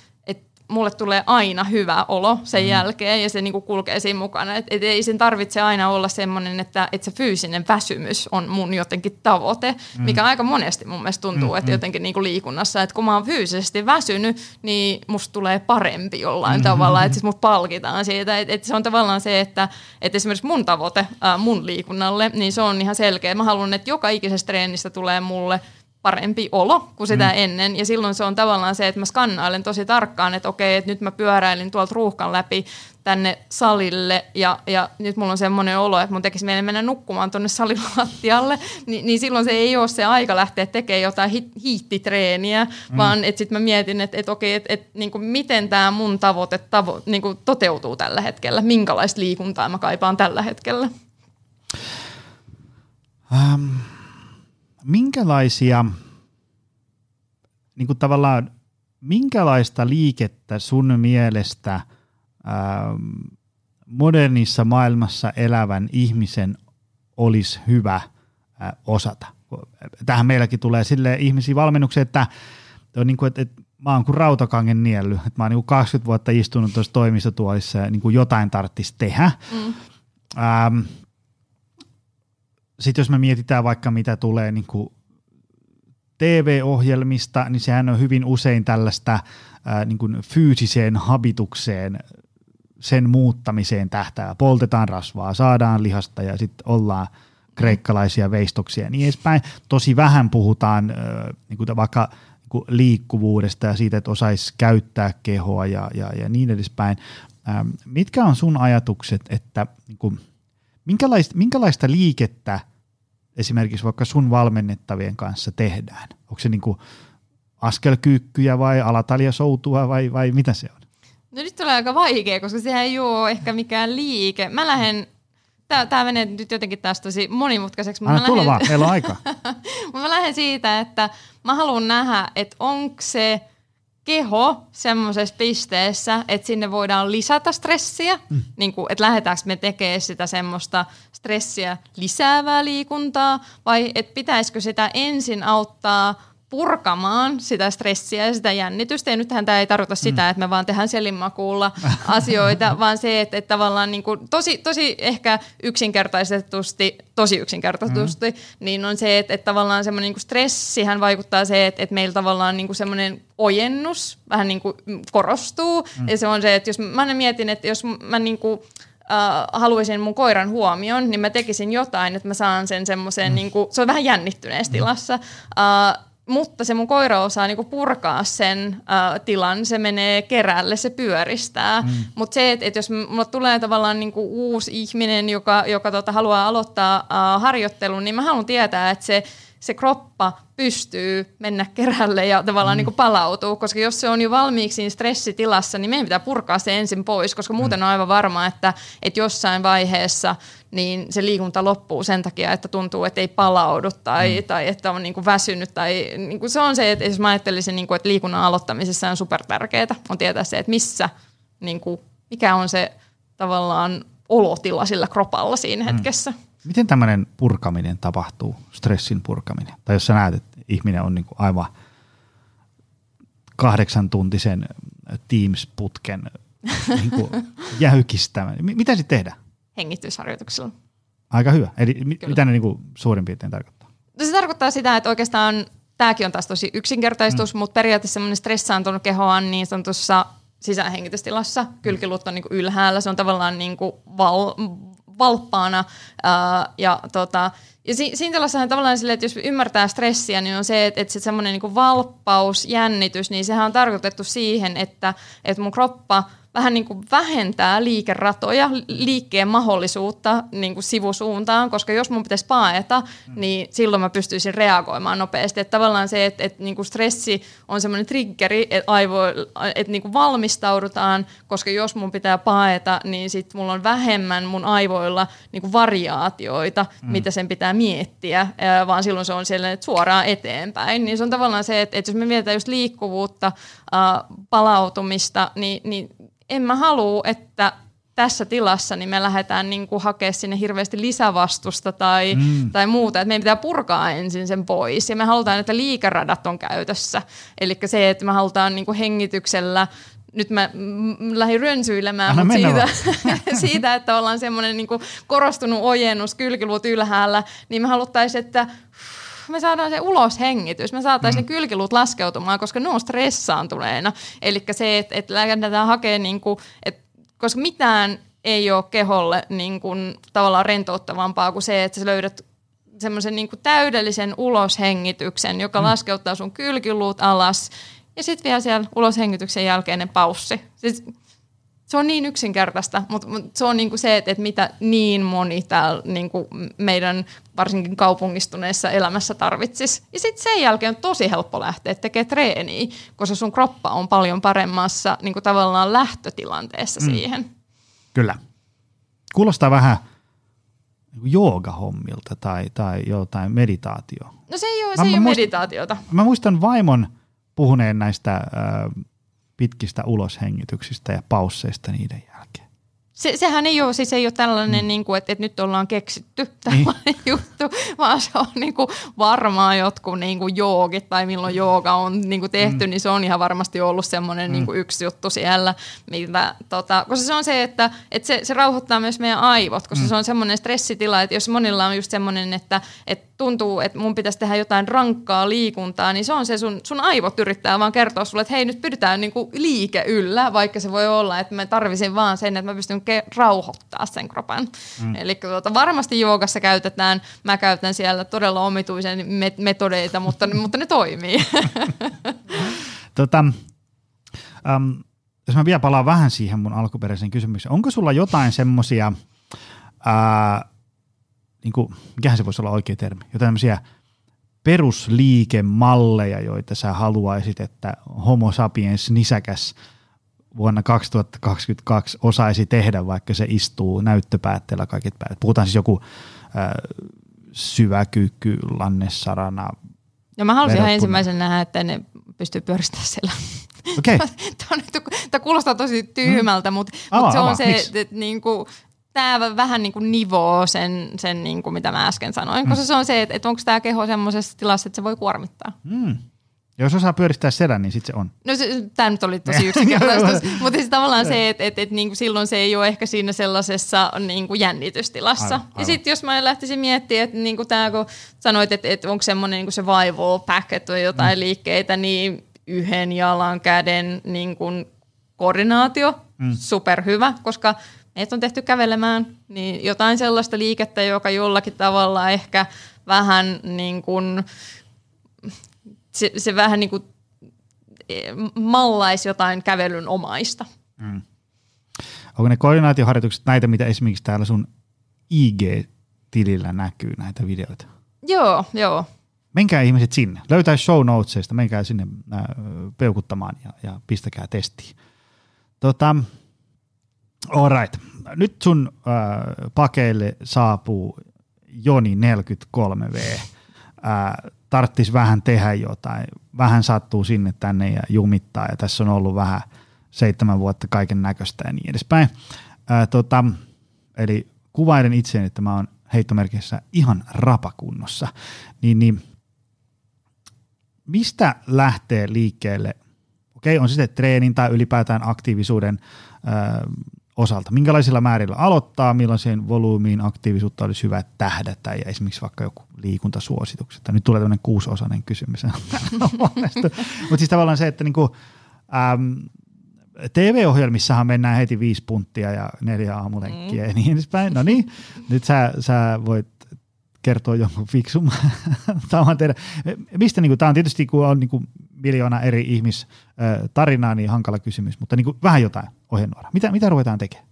mulle tulee aina hyvä olo sen mm. jälkeen ja se niinku kulkee siinä mukana. Et, et ei sen tarvitse aina olla semmoinen, että, että se fyysinen väsymys on mun jotenkin tavoite, mm. mikä aika monesti mun mielestä tuntuu, mm, että mm. jotenkin niinku liikunnassa, että kun mä oon fyysisesti väsynyt, niin musta tulee parempi jollain mm. tavalla, että siis mut palkitaan siitä. Että et se on tavallaan se, että et esimerkiksi mun tavoite ää, mun liikunnalle, niin se on ihan selkeä. Mä haluan, että joka ikisestä treenistä tulee mulle parempi olo kuin sitä mm. ennen. Ja silloin se on tavallaan se, että mä skannailen tosi tarkkaan, että okei, että nyt mä pyöräilin tuolta ruuhkan läpi tänne salille ja, ja nyt mulla on semmoinen olo, että mun tekisi meille mennä nukkumaan tuonne salilattialle, Ni, niin silloin se ei ole se aika lähteä tekemään jotain hi, hiittitreeniä, mm. vaan että sitten mä mietin, että, että okei, että, että niin kuin miten tämä mun tavoite tavo, niin kuin toteutuu tällä hetkellä, minkälaista liikuntaa mä kaipaan tällä hetkellä. Um minkälaisia, niin kuin tavallaan, minkälaista liikettä sun mielestä ää, modernissa maailmassa elävän ihmisen olisi hyvä ää, osata? Tähän meilläkin tulee sille ihmisiä valmennuksia, että, on niin kuin, että, että mä oon kuin rautakangen nielly, että mä oon niin kuin 20 vuotta istunut tuossa toimistotuolissa ja niin kuin jotain tarvitsisi tehdä. Mm. Ähm, sitten jos me mietitään vaikka mitä tulee niin kuin TV-ohjelmista, niin sehän on hyvin usein tällaista ää, niin kuin fyysiseen habitukseen, sen muuttamiseen tähtää. Poltetaan rasvaa, saadaan lihasta ja sitten ollaan kreikkalaisia veistoksia ja niin edespäin. Tosi vähän puhutaan ää, niin kuin vaikka niin kuin liikkuvuudesta ja siitä, että osaisi käyttää kehoa ja, ja, ja niin edespäin. Ää, mitkä on sun ajatukset, että niin kuin, minkälaista, minkälaista liikettä esimerkiksi vaikka sun valmennettavien kanssa tehdään? Onko se niin kuin askelkyykkyjä vai alataljasoutua vai, vai mitä se on? No nyt tulee aika vaikea, koska sehän ei ole ehkä mikään liike. Mä lähden Tämä, tämä menee nyt jotenkin taas tosi monimutkaiseksi. Anna tulla lähden, vaan, meillä on aika. mä lähden siitä, että mä haluan nähdä, että onko se keho semmoisessa pisteessä, että sinne voidaan lisätä stressiä, mm. niin kuin, että lähdetäänkö me tekemään sitä semmoista stressiä lisäävää liikuntaa, vai että pitäisikö sitä ensin auttaa purkamaan sitä stressiä ja sitä jännitystä. Ja nythän tämä ei tarkoita sitä, mm. että me vaan tehdään selinmakuulla asioita, vaan se, että, että tavallaan niin kuin tosi, tosi ehkä yksinkertaistetusti, tosi yksinkertaistetusti, mm. niin on se, että, että tavallaan semmoinen niin stressihän vaikuttaa se, että, että meillä tavallaan niin kuin semmoinen ojennus vähän niin kuin korostuu. Mm. Ja se on se, että jos mä mietin, että jos mä niin kuin, Uh, haluaisin mun koiran huomion, niin mä tekisin jotain, että mä saan sen semmoisen, mm. niin kuin, se on vähän jännittyneessä mm. tilassa. Uh, mutta se mun koira osaa niinku purkaa sen äh, tilan, se menee kerälle, se pyöristää. Mm. Mutta se, että et jos mulla tulee tavallaan niinku uusi ihminen, joka, joka tota, haluaa aloittaa äh, harjoittelun, niin mä haluan tietää, että se, se kroppa pystyy mennä kerälle ja tavallaan mm. niin kuin palautuu, koska jos se on jo valmiiksi stressitilassa, niin meidän pitää purkaa se ensin pois, koska muuten mm. on aivan varma, että, että jossain vaiheessa niin se liikunta loppuu sen takia, että tuntuu, että ei palaudu tai, mm. tai että on niin kuin väsynyt. Tai, niin kuin se on se, että jos mä ajattelisin, niin kuin, että liikunnan aloittamisessa on super tärkeää, on tietää se, että missä, niin kuin, mikä on se tavallaan olotila sillä kropalla siinä mm. Miten tämmöinen purkaminen tapahtuu, stressin purkaminen? Tai jos sä näet, että ihminen on niin kuin aivan kahdeksan tuntisen Teams-putken niin kuin jäykistämään. Mitä sitten tehdään? Hengitysharjoituksella. Aika hyvä. Eli Kyllä. mitä ne niin kuin suurin piirtein tarkoittaa? No se tarkoittaa sitä, että oikeastaan tämäkin on taas tosi yksinkertaistus, mm. mutta periaatteessa semmoinen stressaantunut keho on niin sanotussa sisähengitystilassa. Kylkiluut on niin kuin ylhäällä, se on tavallaan niin kuin val, valppaana. Ää, ja tota, ja si- siinä tilassahan tavallaan sille, että jos ymmärtää stressiä, niin on se, että, että se semmoinen niin valppaus, jännitys, niin sehän on tarkoitettu siihen, että, että mun kroppa – vähän niin kuin vähentää liikeratoja, liikkeen mahdollisuutta niin kuin sivusuuntaan, koska jos mun pitäisi paeta, mm. niin silloin mä pystyisin reagoimaan nopeasti. Että tavallaan se, että, että niin kuin stressi on semmoinen triggeri, että, aivo, että niin kuin valmistaudutaan, koska jos mun pitää paeta, niin sit mulla on vähemmän mun aivoilla niin kuin variaatioita, mm. mitä sen pitää miettiä, vaan silloin se on siellä suoraan eteenpäin. Niin se on tavallaan se, että, että jos me mietitään just liikkuvuutta, palautumista, niin, niin en mä halua, että tässä tilassa niin me lähdetään niin kuin hakemaan sinne hirveästi lisävastusta tai, mm. tai muuta. Että meidän pitää purkaa ensin sen pois ja me halutaan, että liikaradat on käytössä. Eli se, että me halutaan niin kuin hengityksellä nyt mä lähdin rönsyilemään, mutta siitä, siitä, että ollaan semmoinen niin korostunut ojennus, kylkiluut ylhäällä, niin me haluttaisiin, että me saadaan se ulos hengitys, me saataisiin mm. ne kylkiluut laskeutumaan, koska ne on stressaantuneena. Eli se, että et lähdetään hakemaan, niinku, et, koska mitään ei ole keholle niin kuin, tavallaan rentouttavampaa kuin se, että sä löydät semmoisen niin täydellisen uloshengityksen, joka mm. laskeuttaa sun kylkiluut alas ja sitten vielä siellä uloshengityksen jälkeinen paussi. Siis se on niin yksinkertaista, mutta, mutta se on niinku se, että, että mitä niin moni täällä niinku meidän varsinkin kaupungistuneessa elämässä tarvitsisi. Ja sitten sen jälkeen on tosi helppo lähteä tekemään treeniä, koska sun kroppa on paljon paremmassa niinku tavallaan lähtötilanteessa mm. siihen. Kyllä. Kuulostaa vähän niinku joogahommilta tai, tai jotain meditaatio. No se ei ole, se ei ole muistan, meditaatiota. Mä muistan vaimon puhuneen näistä... Äh, pitkistä uloshengityksistä ja pausseista niiden jälkeen. Se, sehän ei ole, siis ei ole tällainen, mm. niin kuin, että, että nyt ollaan keksitty niin. tällainen niin. juttu, vaan se on niin kuin, varmaan jotkut niin kuin joogit tai milloin jooga on niin kuin tehty, mm. niin se on ihan varmasti ollut semmoinen mm. niin kuin yksi juttu siellä. Mitä, tota, koska se on se, että, että se, se rauhoittaa myös meidän aivot, koska mm. se on semmoinen stressitila, että jos monilla on just semmoinen, että, että tuntuu, että mun pitäisi tehdä jotain rankkaa liikuntaa, niin se on se, sun, sun aivot yrittää vaan kertoa sulle, että hei nyt pidetään niinku liike yllä, vaikka se voi olla, että mä tarvisin vaan sen, että mä pystyn ke- rauhoittaa sen kropan. Mm. Eli tuota, varmasti joogassa käytetään, mä käytän siellä todella omituisen met- metodeita, mutta, mutta ne toimii. tota, um, jos mä vielä palaan vähän siihen mun alkuperäiseen kysymykseen, onko sulla jotain semmoisia niin kuin, mikähän se voisi olla oikea termi, jotain tämmöisiä perusliikemalleja, joita sä haluaisit, että homo sapiens nisäkäs vuonna 2022 osaisi tehdä, vaikka se istuu näyttöpäätteellä kaiket päivät. Puhutaan siis joku äh, syväkyky, lannessarana. Ja mä halusin ihan ensimmäisen nähdä, että ne pystyy pyöristämään siellä. Okei, Tämä kuulostaa tosi tyhmältä, mutta Avaa, mut se on se, Miksi? että et, niinku, tämä vähän niinku nivoo sen, sen niinku, mitä mä äsken sanoin. Mm. Koska se on se, että et onko tämä keho semmoisessa tilassa, että se voi kuormittaa. mm. Jos osaa pyöristää selän, niin sitten se on. No se, tämä nyt oli tosi yksinkertaista, mutta siis tavallaan se, että et, et, niinku silloin se ei ole ehkä siinä sellaisessa niinku jännitystilassa. Aivan, aivan. Ja sitten jos mä lähtisin miettimään, että niinku tämä kun sanoit, että et onko semmoinen niinku survival pack, että on jotain mm. liikkeitä, niin yhden jalan, käden niinku koordinaatio, mm. superhyvä, koska meitä on tehty kävelemään, niin jotain sellaista liikettä, joka jollakin tavalla ehkä vähän niin kuin, se, se vähän niin kuin mallaisi jotain kävelyn omaista. Onko ne koordinaatioharjoitukset näitä, mitä esimerkiksi täällä sun IG-tilillä näkyy näitä videoita? Joo, joo. Menkää ihmiset sinne. Löytää show notesista, menkää sinne äh, peukuttamaan ja, ja pistäkää testiin. Tota, all right. Nyt sun äh, pakeille saapuu Joni 43V. Äh, tarttis vähän tehdä jotain. Vähän sattuu sinne tänne ja jumittaa ja tässä on ollut vähän seitsemän vuotta kaiken näköistä ja niin edespäin. Äh, tota, eli kuvailen itseäni, että mä oon heittomerkissä ihan rapakunnossa. Niin, niin mistä lähtee liikkeelle, okei, on sitten treenin tai ylipäätään aktiivisuuden ö, osalta, minkälaisilla määrillä aloittaa, millaiseen volyymiin aktiivisuutta olisi hyvä tähdätä ja esimerkiksi vaikka joku liikuntasuositukset. Nyt tulee tämmöinen kuusiosainen kysymys. Mutta siis tavallaan se, että niinku, äm, TV-ohjelmissahan mennään heti viisi punttia ja neljä aamulenkkiä mm. ja niin edespäin. No niin, nyt sä, sä voit kertoa jonkun fiksumman tavan tehdä. Mistä, niin tämä on tietysti, kun on niin kuin miljoona eri ihmistarinaa, niin hankala kysymys, mutta niin kuin vähän jotain ohjenuora. Mitä, mitä ruvetaan tekemään?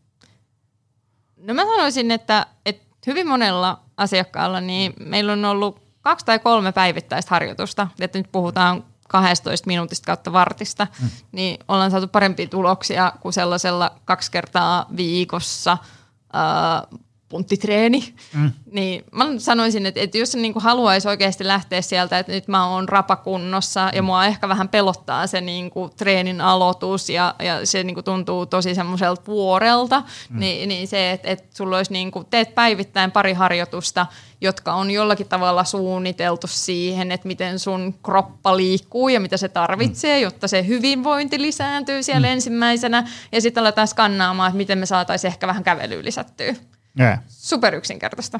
No mä sanoisin, että, että hyvin monella asiakkaalla niin meillä on ollut kaksi tai kolme päivittäistä harjoitusta, että nyt puhutaan 12 minuutista kautta vartista, mm. niin ollaan saatu parempia tuloksia kuin sellaisella kaksi kertaa viikossa äh, punttitreeni. Mm. Niin mä sanoisin, että, että jos se niin haluaisi oikeasti lähteä sieltä, että nyt mä oon rapakunnossa ja mua ehkä vähän pelottaa se niin kuin treenin aloitus ja, ja se niin kuin tuntuu tosi semmoiselta vuorelta, mm. niin, niin se, että, että sulla olisi niin kuin, teet päivittäin pari harjoitusta, jotka on jollakin tavalla suunniteltu siihen, että miten sun kroppa liikkuu ja mitä se tarvitsee, mm. jotta se hyvinvointi lisääntyy siellä mm. ensimmäisenä ja sitten aletaan skannaamaan, että miten me saataisiin ehkä vähän kävelyä lisättyä. Yeah. Super yksinkertaista.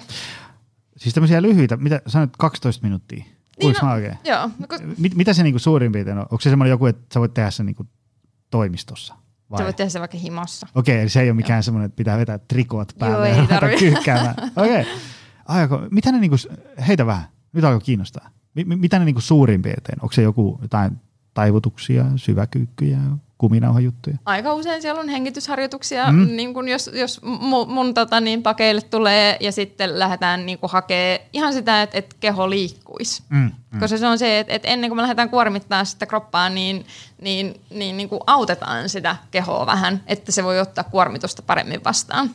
Siis tämmöisiä lyhyitä, mitä sanoit 12 minuuttia? Niin no, mä oikein? Joo. Mit, mitä se niinku suurin piirtein on? Onko se semmoinen joku, että sä voit tehdä sen niinku toimistossa? Vai? Sä voit tehdä se vaikka himossa. Okei, eli se ei ole mikään semmoinen, että pitää vetää trikoot päälle Joo, ja ruveta kyykkäämään. Okei. Okay. Mitä ne niinku, heitä vähän, nyt alkoi kiinnostaa. Mi- mitä ne niinku suurin piirtein? Onko se joku jotain taivutuksia, syväkyykkyjä, kuminauhajuttuja? Aika usein siellä on hengitysharjoituksia, Mm. niin kun jos, jos mun, mun tota, niin pakeille tulee ja sitten lähdetään niin hakee ihan sitä, että, että keho liikkuisi. Mm, Mm. Koska se on se, että, että ennen kuin me lähdetään kuormittaa sitä kroppaa, niin, niin, niin, niin kuin autetaan sitä kehoa vähän, että se voi ottaa kuormitusta paremmin vastaan.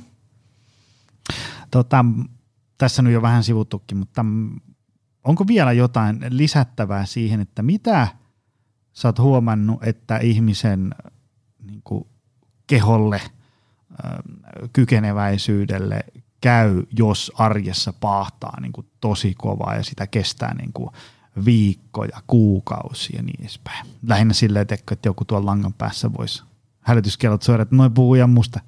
Tota, tässä nyt jo vähän sivuttukin, mutta onko vielä jotain lisättävää siihen, että mitä sä oot huomannut, että ihmisen niin kuin, keholle, äh, kykeneväisyydelle käy, jos arjessa paahtaa niin kuin, tosi kovaa ja sitä kestää niin kuin, viikkoja, kuukausia ja niin edespäin. Lähinnä silleen, että että joku tuolla langan päässä voisi hälytyskellot soida, että noin puhuu ihan musta.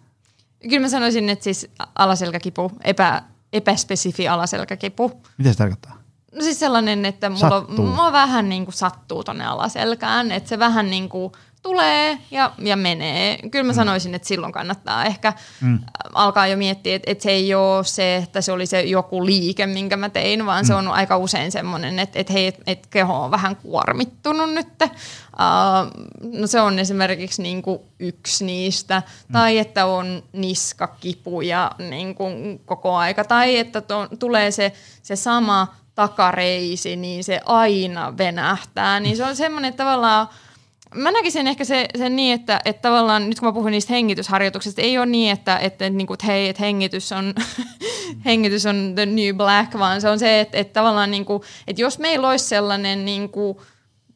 Kyllä mä sanoisin, että siis alaselkäkipu, epä, epäspesifi alaselkäkipu, Mitä se tarkoittaa? No siis sellainen, että mulla, Sattuu. mulla vähän niin kuin sattuu tonne alaselkään, että se vähän niin kuin tulee ja, ja menee. Kyllä mä mm. sanoisin, että silloin kannattaa ehkä mm. alkaa jo miettiä, että, että se ei ole se, että se oli se joku liike, minkä mä tein, vaan mm. se on aika usein semmoinen, että, että hei, että, että keho on vähän kuormittunut nyt. Uh, no se on esimerkiksi niin kuin yksi niistä, mm. tai että on niskakipuja niin kuin koko aika, tai että to, tulee se, se sama takareisi, niin se aina venähtää. Niin se on semmoinen tavallaan, Mä näkisin ehkä se, se niin, että, että tavallaan nyt kun mä puhun niistä hengitysharjoituksista, ei ole niin, että, että, että, että hei, että hengitys on, hengitys on the new black, vaan se on se, että, että tavallaan niin kuin, että jos meillä olisi sellainen niin kuin,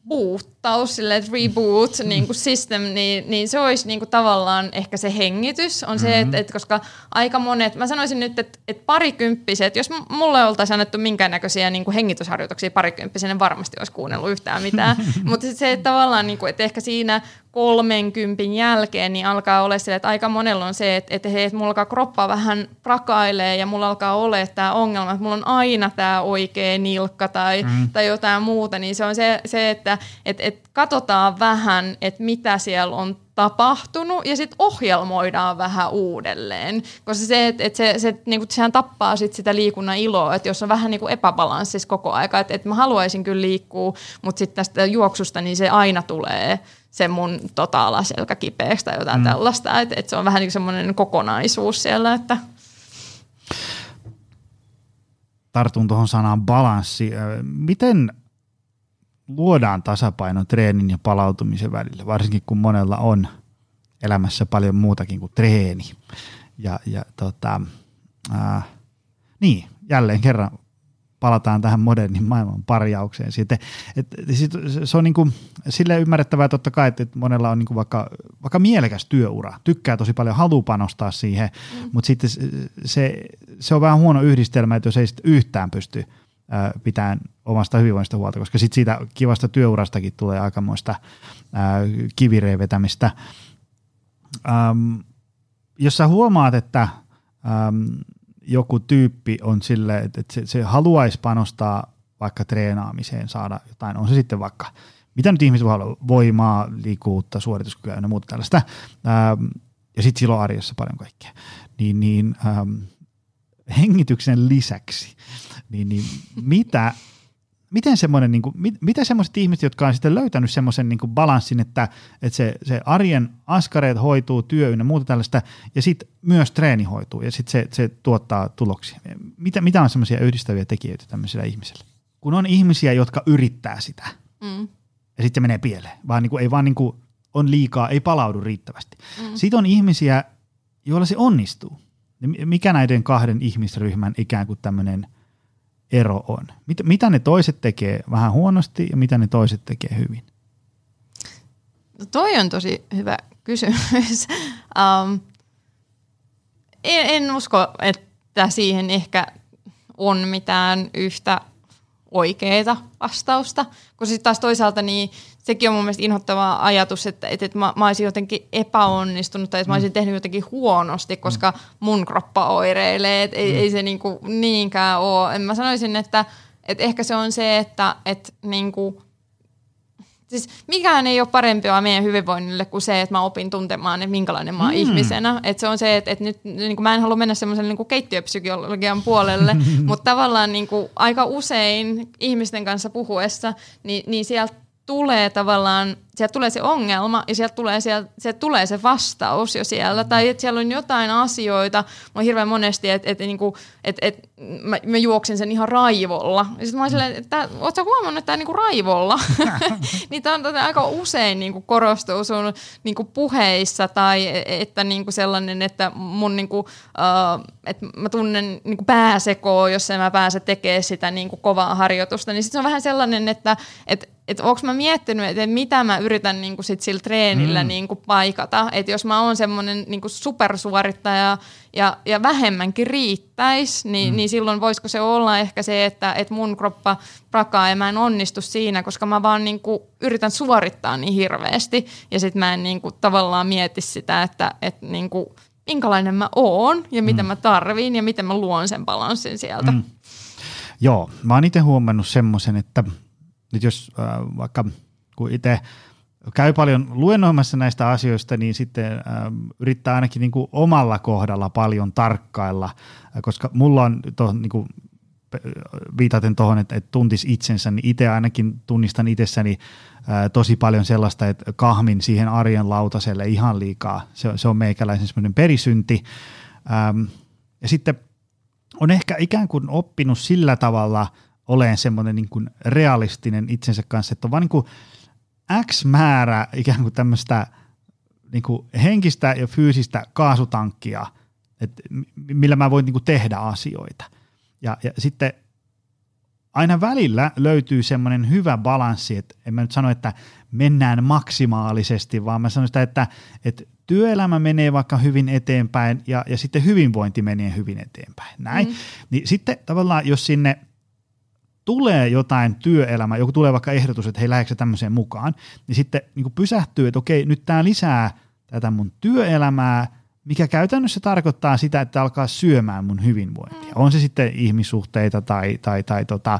boottaus, sille, että reboot niin kuin system, niin, niin se olisi niin kuin tavallaan ehkä se hengitys. On se, mm-hmm. että, että koska aika monet, mä sanoisin nyt, että, että parikymppiset, jos mulle oltaisiin annettu minkäännäköisiä niin kuin hengitysharjoituksia parikymppisenä, niin varmasti olisi kuunnellut yhtään mitään. Mutta se, että tavallaan, niin kuin, että ehkä siinä 30 jälkeen, niin alkaa olla sille, että aika monella on se, että, että hei, että mulla alkaa kroppa vähän prakailee ja mulla alkaa olla tämä ongelma, että mulla on aina tämä oikea nilkka tai, mm. tai jotain muuta, niin se on se, se että että, että katsotaan vähän, että mitä siellä on tapahtunut ja sitten ohjelmoidaan vähän uudelleen. Koska se, että et se, se, niinku, sehän tappaa sit sitä liikunnan iloa, että jos on vähän niinku epäbalanssissa koko aika, että et mä haluaisin kyllä liikkua, mutta sitten tästä juoksusta niin se aina tulee se mun tota, alaselkä kipeäksi tai jotain mm. tällaista. Että et se on vähän niin semmoinen kokonaisuus siellä, että tartun tuohon sanaan balanssi. Miten luodaan tasapaino treenin ja palautumisen välillä, varsinkin kun monella on elämässä paljon muutakin kuin treeni. Ja, ja tota, ää, niin, jälleen kerran palataan tähän modernin maailman parjaukseen. Sitten, et, sit, se on niin kuin, silleen ymmärrettävää totta kai, että monella on niin kuin vaikka, vaikka mielekäs työura, tykkää tosi paljon, haluaa panostaa siihen, mm. mutta sitten se, se on vähän huono yhdistelmä, että jos ei yhtään pysty pitää omasta hyvinvoinnista huolta, koska sitten siitä kivasta työurastakin tulee aikamoista kivireen vetämistä. Ähm, jos sä huomaat, että ähm, joku tyyppi on sille, että, se, se haluaisi panostaa vaikka treenaamiseen, saada jotain, on se sitten vaikka, mitä nyt ihmiset voi voimaa, liikkuvuutta, suorituskykyä ja muuta tällaista, ähm, ja sitten silloin arjessa paljon kaikkea, niin, niin ähm, hengityksen lisäksi, niin, niin mitä miten semmoinen, niin kuin, mit, mitä semmoiset ihmiset, jotka on sitten löytänyt semmoisen niin balanssin, että, että se, se arjen askareet hoituu, työ ynnä muuta tällaista, ja sitten myös treeni hoituu, ja sitten se, se tuottaa tuloksia. Mitä, mitä on semmoisia yhdistäviä tekijöitä tämmöisellä ihmisellä? Kun on ihmisiä, jotka yrittää sitä, mm. ja sitten se menee pieleen, vaan niin kuin, ei vaan niin kuin, on liikaa, ei palaudu riittävästi. Mm. Sitten on ihmisiä, joilla se onnistuu. Mikä näiden kahden ihmisryhmän ikään kuin tämmöinen – ero on? Mit, mitä ne toiset tekee vähän huonosti ja mitä ne toiset tekee hyvin? No toi on tosi hyvä kysymys. um, en, en usko, että siihen ehkä on mitään yhtä oikeaa vastausta, kun sitten taas toisaalta niin sekin on mun mielestä inhottava ajatus, että, että, että mä, mä olisin jotenkin epäonnistunut tai että mä olisin mm. tehnyt jotenkin huonosti, koska mun kroppa oireilee, että ei, mm. ei se niin kuin niinkään ole. Mä sanoisin, että, että ehkä se on se, että, että niin kuin Siis mikään ei ole parempia meidän hyvinvoinnille kuin se, että mä opin tuntemaan, että minkälainen mä oon mm. ihmisenä. Että se on se, että, että nyt niin kuin mä en halua mennä semmoisen niin keittiöpsykologian puolelle, mutta tavallaan niin kuin aika usein ihmisten kanssa puhuessa, niin, niin sieltä tulee tavallaan, sieltä tulee se ongelma ja sieltä tulee, sieltä, sieltä tulee se vastaus jo siellä. Tai että siellä on jotain asioita, mä hirveän monesti, että et, niinku, et, et, mä, mä, juoksen sen ihan raivolla. Ja sitten mä oon silleen, että ootko huomannut, että tämä niinku raivolla? niin tämä on tota, aika usein niinku korostuu sun niinku puheissa tai että niinku sellainen, että mun niinku, uh, että mä tunnen niinku pääsekoa, jos en mä pääse tekemään sitä niinku kovaa harjoitusta. Niin sitten se on vähän sellainen, että et, että onko mä miettinyt, että mitä mä yritän niinku sit sillä treenillä mm. niinku paikata. Että jos mä oon semmoinen niinku supersuorittaja ja, ja vähemmänkin riittäisi, niin, mm. niin silloin voisiko se olla ehkä se, että, että mun kroppa prakaa ja mä en onnistu siinä, koska mä vaan niinku yritän suorittaa niin hirveästi ja sitten mä en niinku tavallaan mieti sitä, että, että niinku, minkälainen mä oon ja mitä mm. mä tarviin ja miten mä luon sen balanssin sieltä. Mm. Joo, mä oon itse huomannut semmoisen, että – nyt jos äh, vaikka kun itse käy paljon luennoimassa näistä asioista, niin sitten äh, yrittää ainakin niin kuin omalla kohdalla paljon tarkkailla, äh, koska mulla on to, niin kuin, viitaten tuohon, että, että tuntis itsensä, niin itse ainakin tunnistan itsessäni äh, tosi paljon sellaista, että kahmin siihen arjen lautaselle ihan liikaa. Se, se on meikäläisen semmoinen perisynti. Ähm, ja sitten on ehkä ikään kuin oppinut sillä tavalla – olemaan semmoinen niin kuin realistinen itsensä kanssa, että on vaan niin kuin X määrä ikään kuin tämmöistä niin kuin henkistä ja fyysistä kaasutankkia, että millä mä voin niin kuin tehdä asioita. Ja, ja sitten aina välillä löytyy semmoinen hyvä balanssi, että en mä nyt sano, että mennään maksimaalisesti, vaan mä sanon sitä, että, että työelämä menee vaikka hyvin eteenpäin ja, ja sitten hyvinvointi menee hyvin eteenpäin. Näin. Mm. Niin sitten tavallaan, jos sinne tulee jotain työelämää, joku tulee vaikka ehdotus, että hei lähdekö tämmöiseen mukaan, niin sitten niin pysähtyy, että okei, nyt tämä lisää tätä mun työelämää, mikä käytännössä tarkoittaa sitä, että alkaa syömään mun hyvinvointia. On se sitten ihmissuhteita tai, tai, tai tota,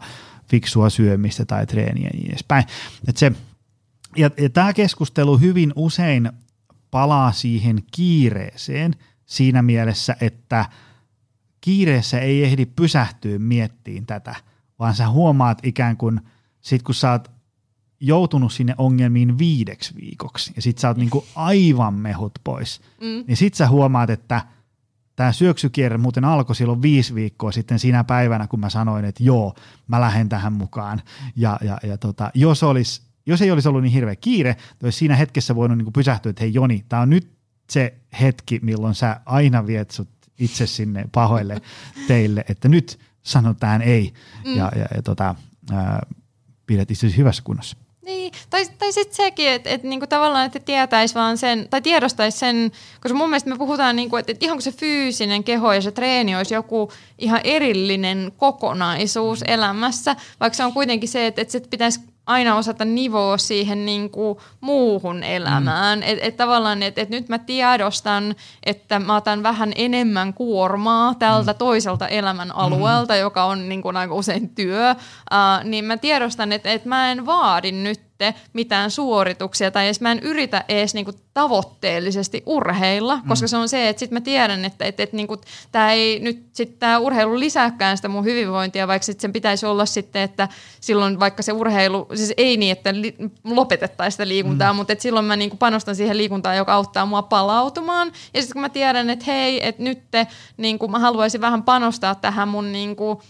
fiksua syömistä tai treeniä ja niin edespäin. Et se, ja, ja tämä keskustelu hyvin usein palaa siihen kiireeseen siinä mielessä, että kiireessä ei ehdi pysähtyä miettiin tätä, vaan sä huomaat ikään kuin sit kun sä oot joutunut sinne ongelmiin viideksi viikoksi ja sit sä oot niinku aivan mehut pois, mm. niin sit sä huomaat, että tämä syöksykierre muuten alkoi silloin viisi viikkoa sitten siinä päivänä, kun mä sanoin, että joo, mä lähden tähän mukaan. Ja, ja, ja tota, jos, olisi, jos ei olisi ollut niin hirveä kiire, olisi siinä hetkessä voinut niin pysähtyä, että hei Joni, tämä on nyt se hetki, milloin sä aina viet sut itse sinne pahoille teille, että nyt sanotaan ei mm. ja, ja, ja tota, ää, pidät itse hyvässä kunnossa. Niin, tai, tai sitten sekin, että et, niinku tavallaan, että tietäisi vaan sen, tai tiedostaisi sen, koska mun mielestä me puhutaan, niinku, että et ihan kuin se fyysinen keho ja se treeni olisi joku ihan erillinen kokonaisuus mm. elämässä, vaikka se on kuitenkin se, että et se pitäisi aina osata nivoa siihen niin kuin muuhun elämään. Mm. Että et tavallaan, että et nyt mä tiedostan, että mä otan vähän enemmän kuormaa tältä mm. toiselta elämän alueelta, mm. joka on niin kuin aika usein työ, uh, niin mä tiedostan, että et mä en vaadi nyt mitään suorituksia tai edes mä en yritä edes niinku tavoitteellisesti urheilla, mm. koska se on se, että sit mä tiedän, että et, et niinku, tämä ei nyt sit tää urheilu lisääkään sitä mun hyvinvointia, vaikka sit sen pitäisi olla sitten, että silloin vaikka se urheilu, siis ei niin, että li, lopetettaisiin sitä liikuntaa, mm. mutta et silloin mä niinku panostan siihen liikuntaan, joka auttaa mua palautumaan. Ja sitten kun mä tiedän, että hei, että nyt te, niinku, mä haluaisin vähän panostaa tähän mun niinku,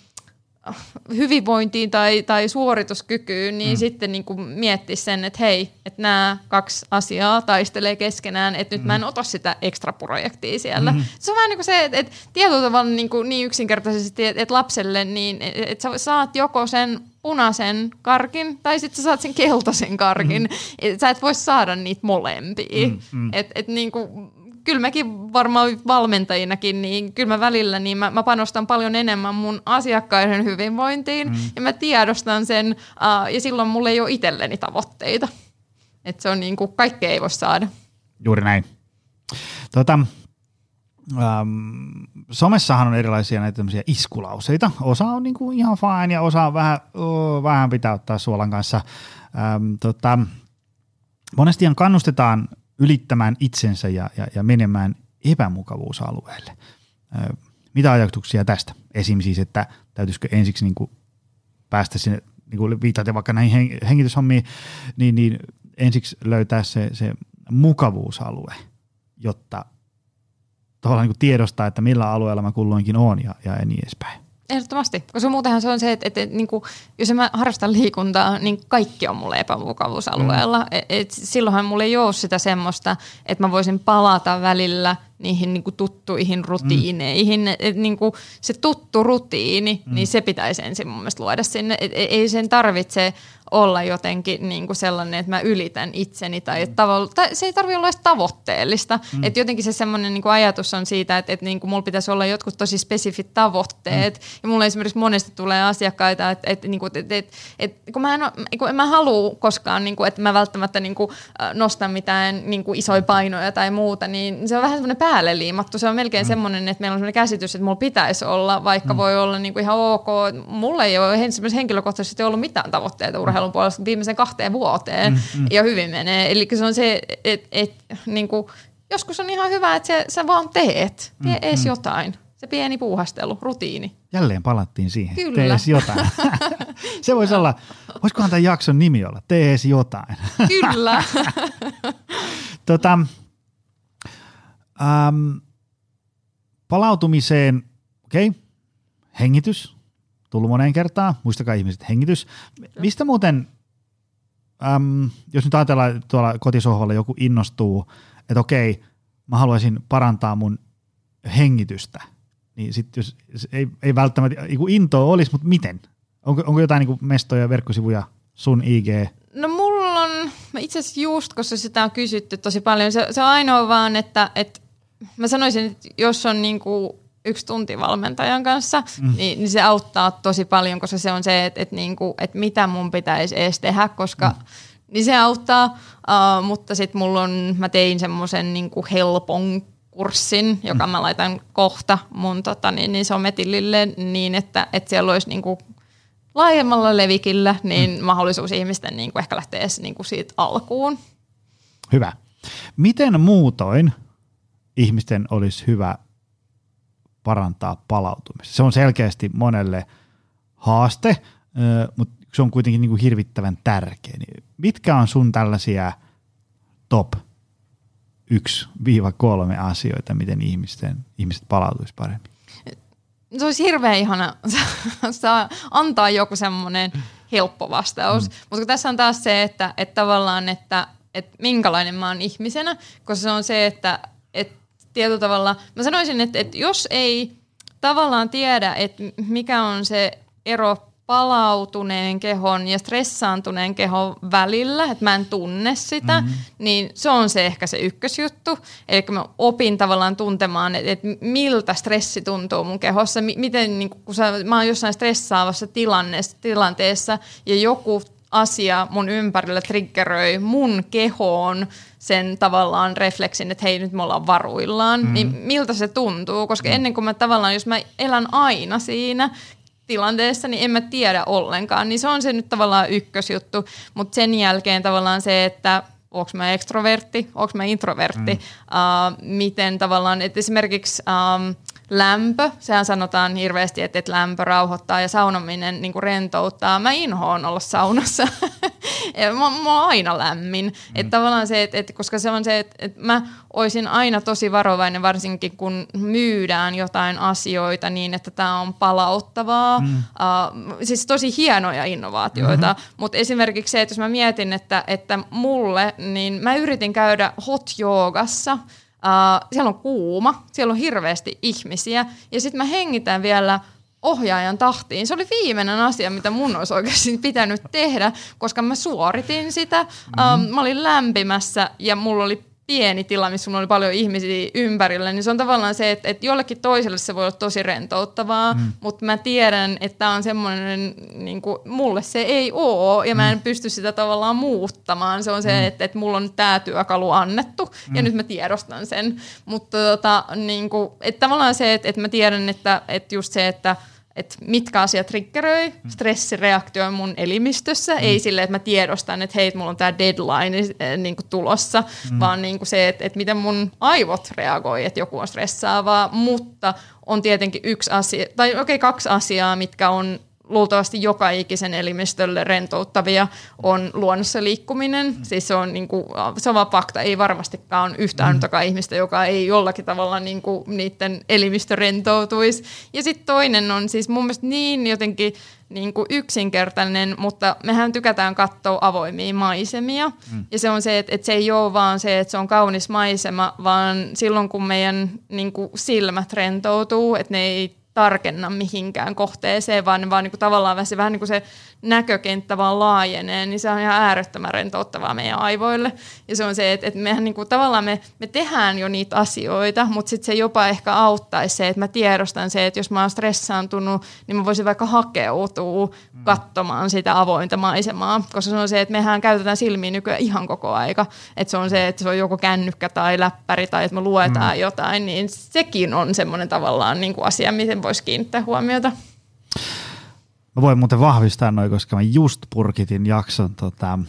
hyvinvointiin tai, tai suorituskykyyn, niin mm. sitten niin kuin miettisi sen, että hei, että nämä kaksi asiaa taistelee keskenään, että nyt mm. mä en ota sitä ekstra projektia siellä. Mm. Se on vähän niin kuin se, että, että tietyllä tavalla niin, kuin niin yksinkertaisesti, että, että lapselle, niin että sä saat joko sen punaisen karkin tai sitten sä saat sen keltaisen karkin. Mm. Et sä et voi saada niitä molempia. Mm, mm. Et, et niin kuin, kyllä mäkin varmaan valmentajinakin, niin kyllä mä välillä niin mä, mä panostan paljon enemmän mun asiakkaiden hyvinvointiin mm. ja mä tiedostan sen uh, ja silloin mulla ei ole itselleni tavoitteita. Että se on niin kuin, kaikkea ei voi saada. Juuri näin. Tota, Ähm, somessahan on erilaisia näitä iskulauseita. Osa on niinku ihan fine ja osa on vähän, oh, vähän pitää ottaa suolan kanssa. Ähm, tota, monestihan kannustetaan ylittämään itsensä ja, ja, ja menemään epämukavuusalueelle. Mitä ajatuksia tästä? Esim. siis, että täytyisikö ensiksi niin kuin päästä sinne, niin kuin viitaten vaikka näihin hengityshommiin, niin, niin ensiksi löytää se, se mukavuusalue, jotta tavallaan niin tiedostaa, että millä alueella mä kulloinkin on ja, ja niin edespäin. Ehdottomasti, koska muutenhan se on se, että, että, että niin kuin, jos mä harrastan liikuntaa, niin kaikki on mulle epämukavuusalueella. Mm. Et, et silloinhan mulle ei ole sitä semmoista, että mä voisin palata välillä niihin niin kuin tuttuihin rutiineihin. Mm. Et, et, niin kuin se tuttu rutiini, mm. niin se pitäisi ensin mun mielestä luoda sinne. Et, ei sen tarvitse olla jotenkin niin kuin sellainen, että mä ylitän itseni tai, että tavalla, tai se ei tarvitse olla edes tavoitteellista. Mm. Että jotenkin se semmoinen niin kuin ajatus on siitä, että, että niin kuin mulla pitäisi olla jotkut tosi spesifit tavoitteet. Mm. Ja mulle esimerkiksi monesti tulee asiakkaita, että, että, niin kuin, että, että, että kun mä en, kun en mä halua koskaan, niin kuin, että mä välttämättä niin kuin, nostan mitään niin kuin isoja painoja tai muuta, niin se on vähän semmoinen päälle liimattu. Se on melkein mm. semmoinen, että meillä on semmoinen käsitys, että mulla pitäisi olla, vaikka mm. voi olla niin kuin ihan ok. Mulla ei ole henkilökohtaisesti ollut mitään tavoitteita urheilun puolesta viimeisen kahteen vuoteen mm, mm. ja hyvin menee. Eli se on se, että et, niin kuin, joskus on ihan hyvä, että se, sä vaan teet. Tee mm, ees mm. jotain. Se pieni puuhastelu, rutiini. Jälleen palattiin siihen. Kyllä. Tee ees jotain. se voisi olla, voisikohan tämän jakson nimi olla, tee ees jotain. Kyllä. tota, ähm, palautumiseen, okei, okay. hengitys, tullut moneen kertaan. Muistakaa ihmiset hengitys. Mistä muuten, äm, jos nyt ajatellaan että tuolla kotisohvalla joku innostuu, että okei, mä haluaisin parantaa mun hengitystä, niin sitten jos ei, ei välttämättä intoa olisi, mutta miten? Onko, onko jotain niin mestoja ja verkkosivuja sun IG? No mulla on, itse asiassa just, koska sitä on kysytty tosi paljon, se, se on ainoa vaan, että, että mä sanoisin, että jos on niin kuin yksi tunti valmentajan kanssa, mm. niin, niin se auttaa tosi paljon, koska se on se, että, että, niin kuin, että mitä mun pitäisi edes tehdä, koska mm. niin se auttaa, uh, mutta sitten mulla on, mä tein semmoisen niin helpon kurssin, joka mm. mä laitan kohta mun tota, niin, niin sometilille niin, että, että siellä olisi niin kuin laajemmalla levikillä niin mm. mahdollisuus ihmisten niin kuin ehkä lähteä edes niin kuin siitä alkuun. Hyvä. Miten muutoin ihmisten olisi hyvä parantaa palautumista? Se on selkeästi monelle haaste, mutta se on kuitenkin niin kuin hirvittävän tärkeä. Niin mitkä on sun tällaisia top 1-3 asioita, miten ihmisten, ihmiset palautuisi paremmin? se olisi hirveän ihana saa antaa joku semmoinen helppo vastaus. Mm. Mutta tässä on taas se, että, että tavallaan, että, että minkälainen mä oon ihmisenä, koska se on se, että, että tietyllä tavalla, mä sanoisin, että, että jos ei tavallaan tiedä, että mikä on se ero palautuneen kehon ja stressaantuneen kehon välillä, että mä en tunne sitä, mm-hmm. niin se on se ehkä se ykkösjuttu. Eli mä opin tavallaan tuntemaan, että, että miltä stressi tuntuu mun kehossa, miten niin kun sä, mä oon jossain stressaavassa tilanteessa, tilanteessa ja joku asia mun ympärillä triggeröi mun kehoon sen tavallaan refleksin, että hei nyt me ollaan varuillaan, mm-hmm. niin miltä se tuntuu, koska mm. ennen kuin mä tavallaan, jos mä elän aina siinä tilanteessa, niin en mä tiedä ollenkaan. Niin se on se nyt tavallaan ykkösjuttu, mutta sen jälkeen tavallaan se, että onko mä ekstrovertti, onko mä introvertti, mm. uh, miten tavallaan, että esimerkiksi um, lämpö, sehän sanotaan hirveästi, että, että lämpö rauhoittaa ja saunominen niin kuin rentouttaa. Mä inhoon olla saunassa. mä, mä oon aina lämmin. Mm. Että tavallaan se, että, että, koska se on se, että, että mä oisin aina tosi varovainen, varsinkin kun myydään jotain asioita niin, että tämä on palauttavaa. Mm. Uh, siis tosi hienoja innovaatioita, mm-hmm. mutta esimerkiksi se, että jos mä mietin, että, että mulle, niin mä yritin käydä hot joogassa – Uh, siellä on kuuma, siellä on hirveästi ihmisiä ja sitten mä hengitän vielä ohjaajan tahtiin. Se oli viimeinen asia, mitä mun olisi oikeasti pitänyt tehdä, koska mä suoritin sitä. Mm-hmm. Uh, mä olin lämpimässä ja mulla oli pieni tila, missä mulla oli paljon ihmisiä ympärillä, niin se on tavallaan se, että, että jollekin toiselle se voi olla tosi rentouttavaa, mm. mutta mä tiedän, että tämä on semmoinen, niin kuin, mulle se ei ole, ja mä en mm. pysty sitä tavallaan muuttamaan. Se on se, mm. että, että mulla on tämä työkalu annettu, mm. ja nyt mä tiedostan sen. Mutta tota, niin kuin, että tavallaan se, että, että mä tiedän, että, että just se, että – että mitkä asiat triggeröi mm. stressireaktio mun elimistössä. Mm. Ei sille, että mä tiedostan, että hei, mulla on tämä deadline äh, niin kuin tulossa, mm. vaan niin kuin se, että, että miten mun aivot reagoi, että joku on stressaavaa. Mutta on tietenkin yksi asia, tai okei okay, kaksi asiaa, mitkä on luultavasti joka ikisen elimistölle rentouttavia on luonnossa liikkuminen. Mm. Siis se on, niin kuin, se on vaan fakta. Ei varmastikaan ole yhtään mm. ihmistä, joka ei jollakin tavalla niin kuin, niiden elimistö rentoutuisi. Ja sitten toinen on siis mun mielestä niin jotenkin niin kuin yksinkertainen, mutta mehän tykätään katsoa avoimia maisemia. Mm. Ja se on se, että, että se ei ole vaan se, että se on kaunis maisema, vaan silloin kun meidän niin kuin silmät rentoutuu, että ne ei tarkenna mihinkään kohteeseen, vaan, vaan niin kuin tavallaan se, vähän niin kuin se näkökenttä vaan laajenee, niin se on ihan äärettömän rentouttavaa meidän aivoille. Ja se on se, että, että mehän niin kuin, tavallaan me, me tehdään jo niitä asioita, mutta sitten se jopa ehkä auttaisi se, että mä tiedostan se, että jos mä oon stressaantunut, niin mä voisin vaikka hakeutua mm. katsomaan sitä avointa maisemaa, koska se on se, että mehän käytetään silmiä nykyään ihan koko aika. Että se on se, että se on joko kännykkä tai läppäri tai että me luetaan mm. jotain, niin sekin on semmoinen tavallaan niin kuin asia, miten voisi kiinnittää huomiota. Mä voin muuten vahvistaa noin, koska mä just purkitin jakson tota,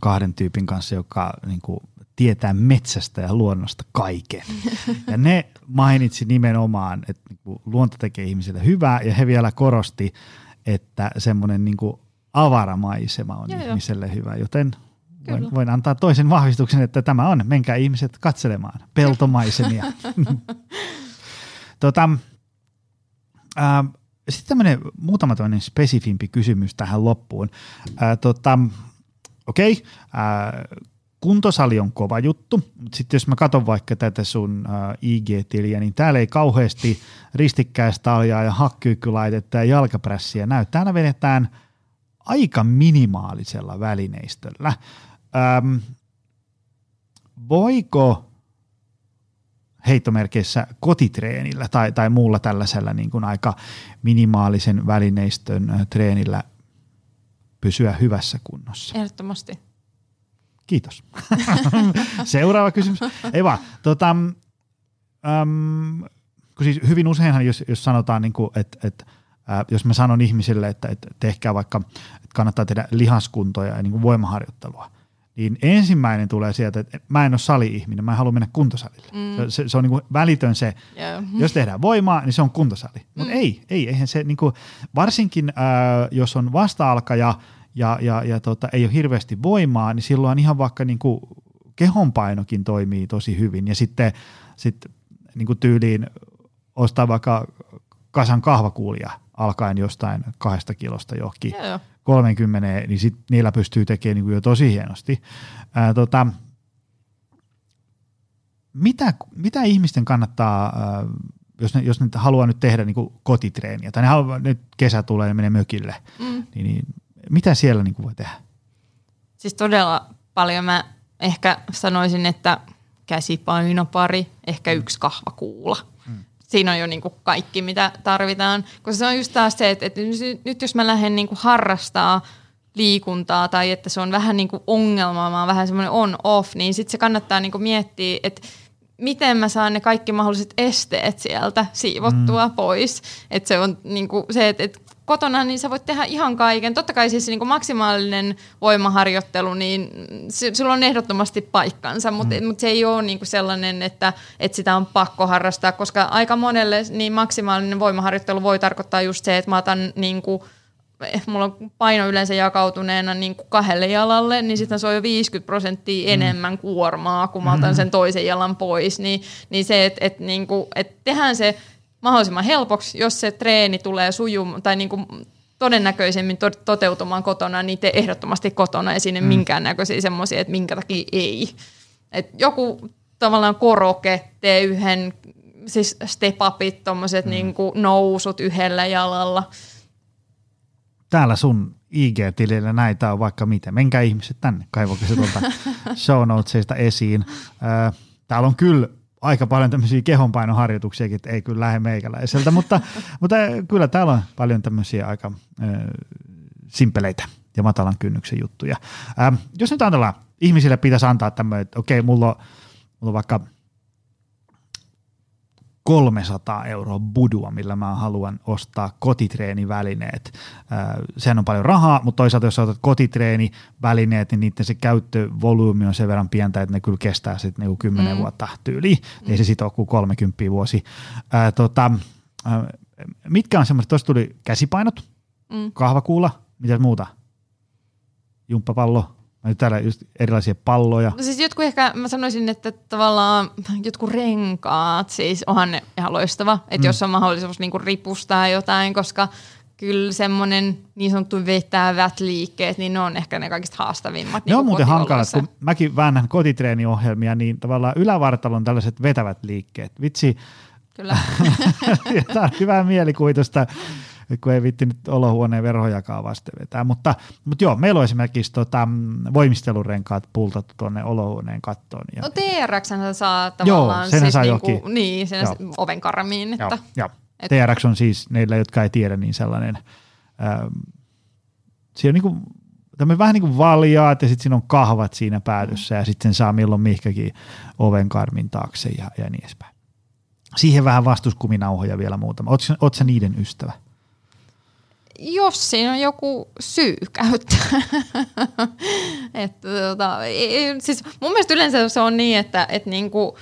kahden tyypin kanssa, joka niin kuin, tietää metsästä ja luonnosta kaiken. Ja ne mainitsi nimenomaan, että niin kuin, luonto tekee ihmisille hyvää ja he vielä korosti, että semmoinen niin kuin, avaramaisema on joo, ihmiselle jo. hyvä, joten voin, voin antaa toisen vahvistuksen, että tämä on. Menkää ihmiset katselemaan peltomaisemia. tota, ää, sitten tämmöinen muutama tämmöinen spesifimpi kysymys tähän loppuun. Ää, tota, Okei, okay, kuntosali on kova juttu, mutta sitten jos mä katson vaikka tätä sun ää, IG-tiliä, niin täällä ei kauheasti ristikkäistaljaa ja hakkyykkylaitetta ja jalkaprässiä näy. Täällä vedetään aika minimaalisella välineistöllä. Äm, voiko heittomerkeissä kotitreenillä tai, tai muulla tällaisella niin kuin aika minimaalisen välineistön treenillä pysyä hyvässä kunnossa? Ehdottomasti. Kiitos. Seuraava kysymys. Ei vaan, tota, äm, kun siis hyvin useinhan, jos, jos sanotaan, niin kuin, että, että äh, jos mä sanon ihmisille, että, että tehkää vaikka, että kannattaa tehdä lihaskuntoja ja niin kuin voimaharjoittelua, niin ensimmäinen tulee sieltä, että mä en ole sali-ihminen, mä en halua mennä kuntosalille. Mm. Se, se on niin kuin välitön se, yeah. jos tehdään voimaa, niin se on kuntosali. Mutta mm. ei, ei, eihän se, niin kuin, varsinkin äh, jos on vasta-alkaja ja, ja, ja tota, ei ole hirveästi voimaa, niin silloin ihan vaikka niin kuin kehonpainokin toimii tosi hyvin. Ja sitten sit, niin kuin tyyliin ostaa vaikka kasan kahvakuulia alkaen jostain kahdesta kilosta johonkin yeah. 30, niin sit niillä pystyy tekemään niin kuin jo tosi hienosti. Ää, tota, mitä, mitä ihmisten kannattaa, ää, jos ne, jos ne haluaa nyt tehdä niin kuin kotitreeniä, tai ne haluaa, nyt kesä tulee ja menee mökille, mm. niin, niin mitä siellä niin kuin voi tehdä? Siis todella paljon mä ehkä sanoisin, että käsipainopari, ehkä yksi kahvakuula. Siinä on jo niin kuin kaikki, mitä tarvitaan. Koska se on just taas se, että, että nyt jos mä lähden niin kuin harrastaa liikuntaa tai että se on vähän niin kuin ongelma, vähän semmoinen on-off, niin sitten se kannattaa niin kuin miettiä, että miten mä saan ne kaikki mahdolliset esteet sieltä siivottua mm. pois. Että se on niin kuin se, että, että kotona, niin sä voit tehdä ihan kaiken. Totta kai siis niin kuin maksimaalinen voimaharjoittelu, niin se, sulla on ehdottomasti paikkansa, mutta mm. mut se ei ole niin kuin sellainen, että, että sitä on pakko harrastaa, koska aika monelle niin maksimaalinen voimaharjoittelu voi tarkoittaa just se, että mä otan niin kuin eh, mulla on paino yleensä jakautuneena niin kuin kahdelle jalalle, niin sitten se on jo 50 prosenttia mm. enemmän kuormaa, kun mä otan mm. sen toisen jalan pois. Niin, niin se, että et, niin kuin, et tehdään se mahdollisimman helpoksi, jos se treeni tulee sujumaan tai niin kuin todennäköisemmin to- toteutumaan kotona, niin te ehdottomasti kotona ei sinne mm. minkäännäköisiä semmoisia, että minkä takia ei. Et joku tavallaan koroke, tee yhden, siis step upit, tommoset mm. niin nousut yhdellä jalalla. Täällä sun IG-tilillä näitä on vaikka miten. Menkää ihmiset tänne, kaivokaa se tuolta show notesista esiin. Täällä on kyllä aika paljon tämmöisiä kehonpainoharjoituksiakin, että ei kyllä lähde meikäläiseltä, mutta, mutta kyllä täällä on paljon tämmöisiä aika äh, simpeleitä ja matalan kynnyksen juttuja. Ähm, jos nyt ajatellaan, ihmisille pitäisi antaa tämmöinen, että okei, mulla on, mulla on vaikka – 300 euroa budua, millä mä haluan ostaa kotitreenivälineet. Sehän on paljon rahaa, mutta toisaalta jos otat kotitreenivälineet, niin niiden se käyttövolyymi on sen verran pientä, että ne kyllä kestää sitten niinku 10 mm. vuotta tyyliin. Mm. Ei se sitten ole kuin 30 vuosi. Ää, tota, ää, mitkä on semmoiset, tuossa tuli käsipainot, mm. kahvakuula, mitä muuta? Jumppapallo, täällä just erilaisia palloja. No siis jotkut ehkä, mä sanoisin, että tavallaan jotkut renkaat, siis onhan ne ihan loistava, että mm. jos on mahdollisuus niinku ripustaa jotain, koska kyllä semmoinen niin sanottu vetävät liikkeet, niin ne on ehkä ne kaikista haastavimmat. Ne niin on muuten hankalat, kun mäkin väännän kotitreeni-ohjelmia, niin tavallaan ylävartalon tällaiset vetävät liikkeet. Vitsi, Kyllä. Tämä on hyvää mielikuvitusta kun ei vitti nyt olohuoneen verhojakaan vasten vetää. Mutta, mutta joo, meillä on esimerkiksi tota, voimistelurenkaat pultattu tuonne olohuoneen kattoon. Ja, no TRX saa tavallaan joo, sen siis saa niinku, niin, sen oven karmiin. Että, joo, joo. Et, TRX on siis, neillä jotka ei tiedä, niin sellainen, ähm, siinä on niin tämmöinen vähän niin kuin valjaat ja sitten siinä on kahvat siinä päätössä ja sitten sen saa milloin mihkäkin oven karmin taakse ja, ja niin edespäin. Siihen vähän vastuskuminauhoja vielä muutama. Oletko sä niiden ystävä? Jos siinä on joku syy käyttää. että, tota, siis mun mielestä yleensä se on niin, että, että niinku,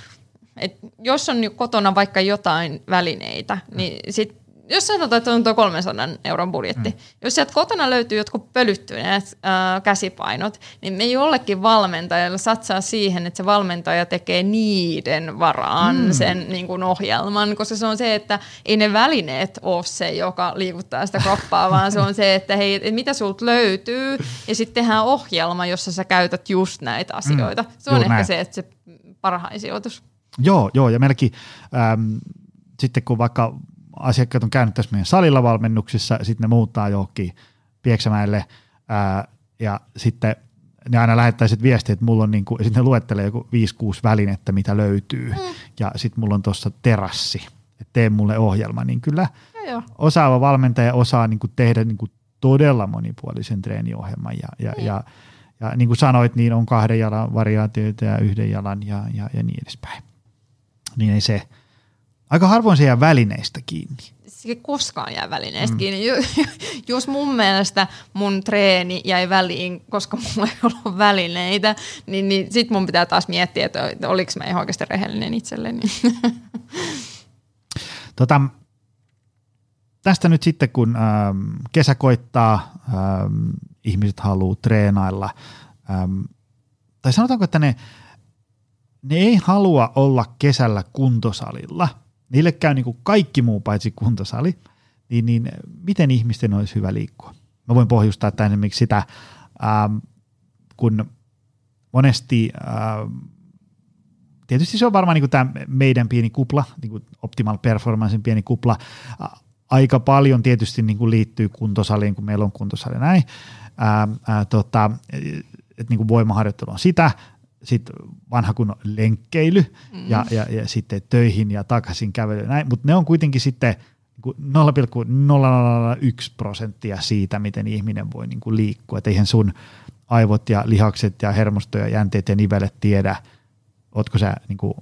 että jos on kotona vaikka jotain välineitä, niin sit jos sanotaan, että on tuo 300 euron budjetti, mm. jos sieltä kotona löytyy jotkut pölyttyneet äh, käsipainot, niin me jollekin valmentajalle satsaa siihen, että se valmentaja tekee niiden varaan mm. sen niin kuin ohjelman, koska se on se, että ei ne välineet ole se, joka liikuttaa sitä kroppaa, vaan se on se, että hei, että mitä sulta löytyy, ja sitten tehdään ohjelma, jossa sä käytät just näitä mm. asioita. Mm. Se on Juuri ehkä näin. se, että se parhain sijoitus. Joo, joo, ja melkein ähm, sitten kun vaikka asiakkaat on käynyt tässä meidän salilla valmennuksissa, sitten ne muuttaa johonkin Pieksämäelle ää, ja sitten ne aina lähettää sitten viestiä, että mulla on niinku, sitten ne luettelee joku 5-6 välinettä, mitä löytyy mm. ja sitten mulla on tuossa terassi, että tee mulle ohjelma, niin kyllä ja jo. osaava valmentaja osaa niinku tehdä niinku todella monipuolisen treeniohjelman ja, ja, mm. ja, ja niin kuin sanoit, niin on kahden jalan variaatioita ja yhden jalan ja, ja, ja niin edespäin. Niin ei se, Aika harvoin se jää välineistä kiinni. Se ei koskaan jää välineistä mm. kiinni. Jos mun mielestä mun treeni jäi väliin, koska mulla ei ollut välineitä, niin, niin sit mun pitää taas miettiä, että oliko mä ihan oikeasti rehellinen itselleni. Tota, tästä nyt sitten, kun ähm, kesä koittaa, ähm, ihmiset haluaa treenailla, ähm, tai sanotaanko, että ne, ne ei halua olla kesällä kuntosalilla – niille käy niin kuin kaikki muu paitsi kuntosali, niin, niin miten ihmisten olisi hyvä liikkua? Mä voin pohjustaa tämän esimerkiksi sitä, ähm, kun monesti, ähm, tietysti se on varmaan niin tämä meidän pieni kupla, niin kuin Optimal Performancein pieni kupla, äh, aika paljon tietysti niin kuin liittyy kuntosaliin, kun meillä on kuntosali näin, ähm, äh, tota, että niin voimaharjoittelu on sitä, sitten vanha kunnon lenkkeily mm. ja, ja, ja sitten töihin ja takaisin kävely, näin, mutta ne on kuitenkin sitten 0,001 prosenttia siitä, miten ihminen voi niin kuin liikkua. Et eihän sun aivot ja lihakset ja hermosto ja jänteet ja nivelet tiedä, ootko sä niin kuin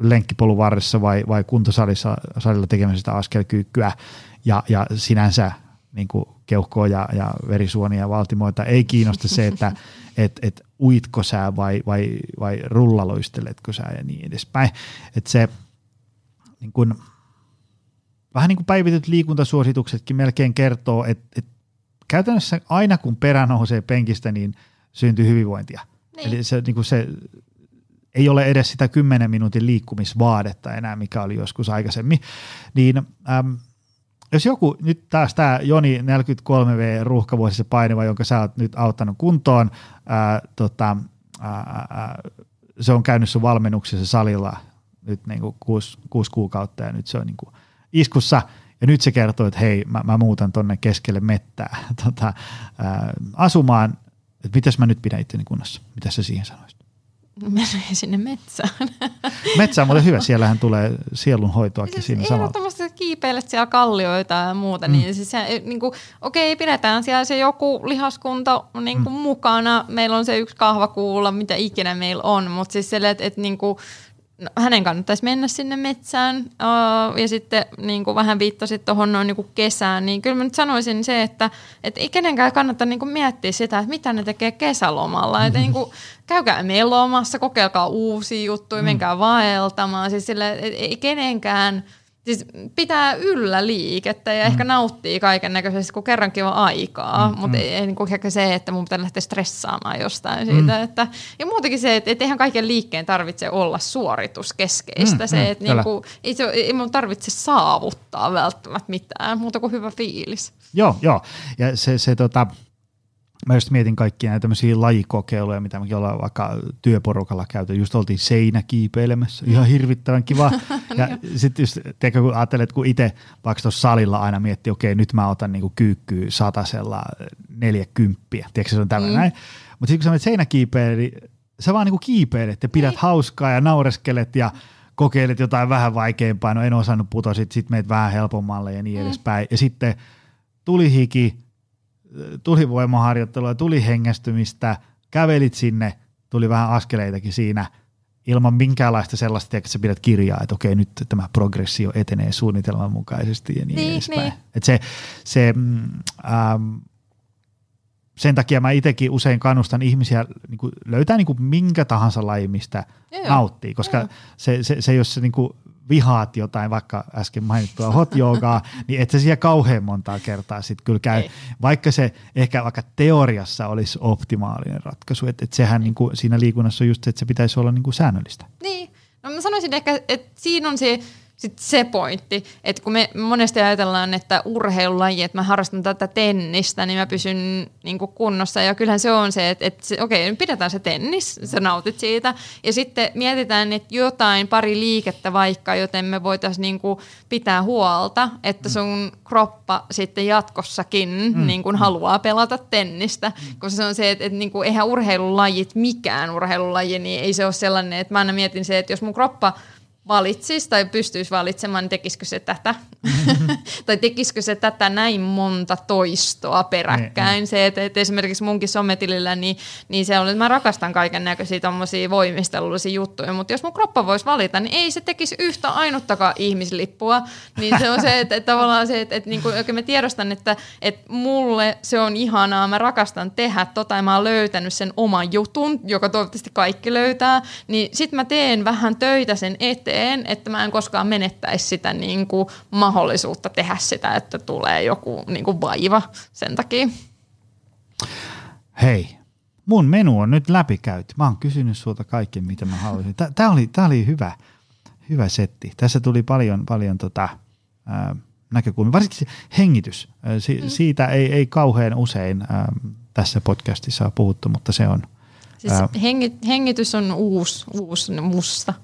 lenkkipolun varressa vai, vai kuntosalissa salilla tekemässä askelkyykkyä ja, ja sinänsä niin kuin keuhkoa ja, ja verisuonia ja valtimoita ei kiinnosta se, että et, et uitko sä vai, vai, vai rullaloisteletko sä ja niin edespäin. Et se niin kun, vähän niin kuin päivityt liikuntasuosituksetkin melkein kertoo, että et käytännössä aina kun perä nousee penkistä, niin syntyy hyvinvointia. Niin. Eli se, niin kuin se ei ole edes sitä 10 minuutin liikkumisvaadetta enää, mikä oli joskus aikaisemmin, niin äm, jos joku, nyt taas tämä Joni 43V ruuhkavuosissa painiva, jonka sä oot nyt auttanut kuntoon, ää, tota, ää, ää, se on käynyt sun valmennuksessa salilla nyt niin kuin kuusi, kuusi kuukautta ja nyt se on niin kuin iskussa ja nyt se kertoo, että hei, mä, mä muutan tonne keskelle mettää tota, ää, asumaan, että mitäs mä nyt pidän itteni kunnossa, mitä sä siihen sanoisit? menee sinne metsään. Metsä on muuten hyvä, siellähän tulee sielunhoitoakin siis siinä samalla. Ehdottomasti kiipeilet siellä kallioita ja muuta, mm. niin siis se, niin kuin, okei, pidetään siellä se joku lihaskunta niin kuin mm. mukana, meillä on se yksi kahvakuulla, mitä ikinä meillä on, mutta siis se, että, että niin kuin, no, hänen kannattaisi mennä sinne metsään uh, ja sitten niin kuin vähän viittasit tuohon noin niin kesään, niin kyllä mä nyt sanoisin se, että et ei kenenkään kannata niin kuin miettiä sitä, että mitä ne tekee kesälomalla. Mm-hmm. Että niin kuin, käykää lomassa, kokeilkaa uusia juttuja, mm. menkää vaeltamaan. Siis sille, et ei kenenkään – siis pitää yllä liikettä ja mm. ehkä nauttii kaiken näköisesti, kun kerrankin on aikaa, mm, mutta mm. ei, ei niin kuin ehkä se, että mun pitää lähteä stressaamaan jostain mm. siitä. Että, ja muutenkin se, että, että eihän kaiken liikkeen tarvitse olla suorituskeskeistä. Mm, se, mm, että niin kuin, ei, se, ei mun tarvitse saavuttaa välttämättä mitään, muuta kuin hyvä fiilis. Joo, joo. Ja se, se tota, mä just mietin kaikkia näitä tämmöisiä lajikokeiluja, mitä mekin ollaan vaikka työporukalla käyty. Just oltiin seinäkiipeilemässä, ihan hirvittävän kiva. ja sitten just, tiedätkö, kun ajattelet, että kun itse vaikka tuossa salilla aina miettii, okei, nyt mä otan niinku kyykkyä satasella neljäkymppiä. Tiedätkö, se on tämmöinen mm. näin. Mutta sitten kun sä menet seinäkiipeilemään, niin sä vaan niinku kiipeilet ja pidät niin. hauskaa ja naureskelet ja kokeilet jotain vähän vaikeampaa. No en osannut putoa, sitten sit meet vähän helpommalle ja niin mm. edespäin. Ja sitten tuli hiki, tuli voimaharjoittelua, tuli hengästymistä, kävelit sinne, tuli vähän askeleitakin siinä ilman minkäänlaista sellaista, että sä pidät kirjaa, että okei, nyt tämä progressio etenee suunnitelman mukaisesti ja niin, niin edespäin. Niin. Et se, se, mm, ähm, sen takia mä itsekin usein kannustan ihmisiä niin kuin löytää niin kuin minkä tahansa laji, mistä Joo, nauttii, koska se, se, se, jos se niin kuin vihaat jotain, vaikka äsken mainittua hot joogaa, niin et sä siellä kauhean montaa kertaa sitten kyllä käy, Ei. vaikka se ehkä vaikka teoriassa olisi optimaalinen ratkaisu, että et sehän niin kuin siinä liikunnassa on just se, että se pitäisi olla niin kuin säännöllistä. Niin, no mä sanoisin ehkä, että siinä on se sitten se pointti, että kun me monesti ajatellaan, että urheilulaji, että mä harrastan tätä tennistä, niin mä pysyn niin kuin kunnossa. Ja kyllähän se on se, että, että se, okei, pidetään se tennis, sä nautit siitä. Ja sitten mietitään, että jotain pari liikettä vaikka, joten me voitaisiin niin kuin pitää huolta, että mm. sun kroppa sitten jatkossakin mm. niin kuin haluaa pelata tennistä. Koska se on se, että, että niin kuin, eihän urheilulajit, mikään urheilulaji, niin ei se ole sellainen, että mä aina mietin se, että jos mun kroppa – valitsisi tai pystyisi valitsemaan, niin tekisikö se tätä? Mm-hmm. tai tekisikö se tätä näin monta toistoa peräkkäin? Mm-hmm. Se, että, että esimerkiksi munkin sometilillä, niin, niin se on, että mä rakastan kaiken näköisiä tommosia voimistelullisia juttuja, mutta jos mun kroppa voisi valita, niin ei se tekisi yhtä ainuttakaan ihmislippua. Niin se on se, että, että tavallaan se, että, että niin kuin, mä tiedostan, että, että mulle se on ihanaa, mä rakastan tehdä tota ja mä oon löytänyt sen oman jutun, joka toivottavasti kaikki löytää, niin sit mä teen vähän töitä sen eteen, eteen, että mä en koskaan menettäisi sitä niin kuin mahdollisuutta tehdä sitä, että tulee joku niin kuin vaiva sen takia. Hei, mun menu on nyt läpikäyty. Mä oon kysynyt sulta kaikki, mitä mä haluaisin. Tämä oli, tää oli hyvä, hyvä setti. Tässä tuli paljon, paljon tota, ää, näkökulmia. Varsinkin hengitys. Si- mm. Siitä ei, ei kauhean usein ää, tässä podcastissa ole puhuttu, mutta se on – Siis hengi, hengitys on uusi, uusi musta.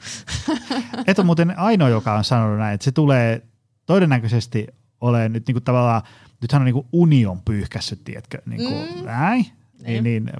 Et on muuten ainoa, joka on sanonut näin, että se tulee todennäköisesti olemaan nyt niinku tavallaan, nythän on niinku union pyyhkässyt, tiedätkö, niinku mm. näin. Niin, niin,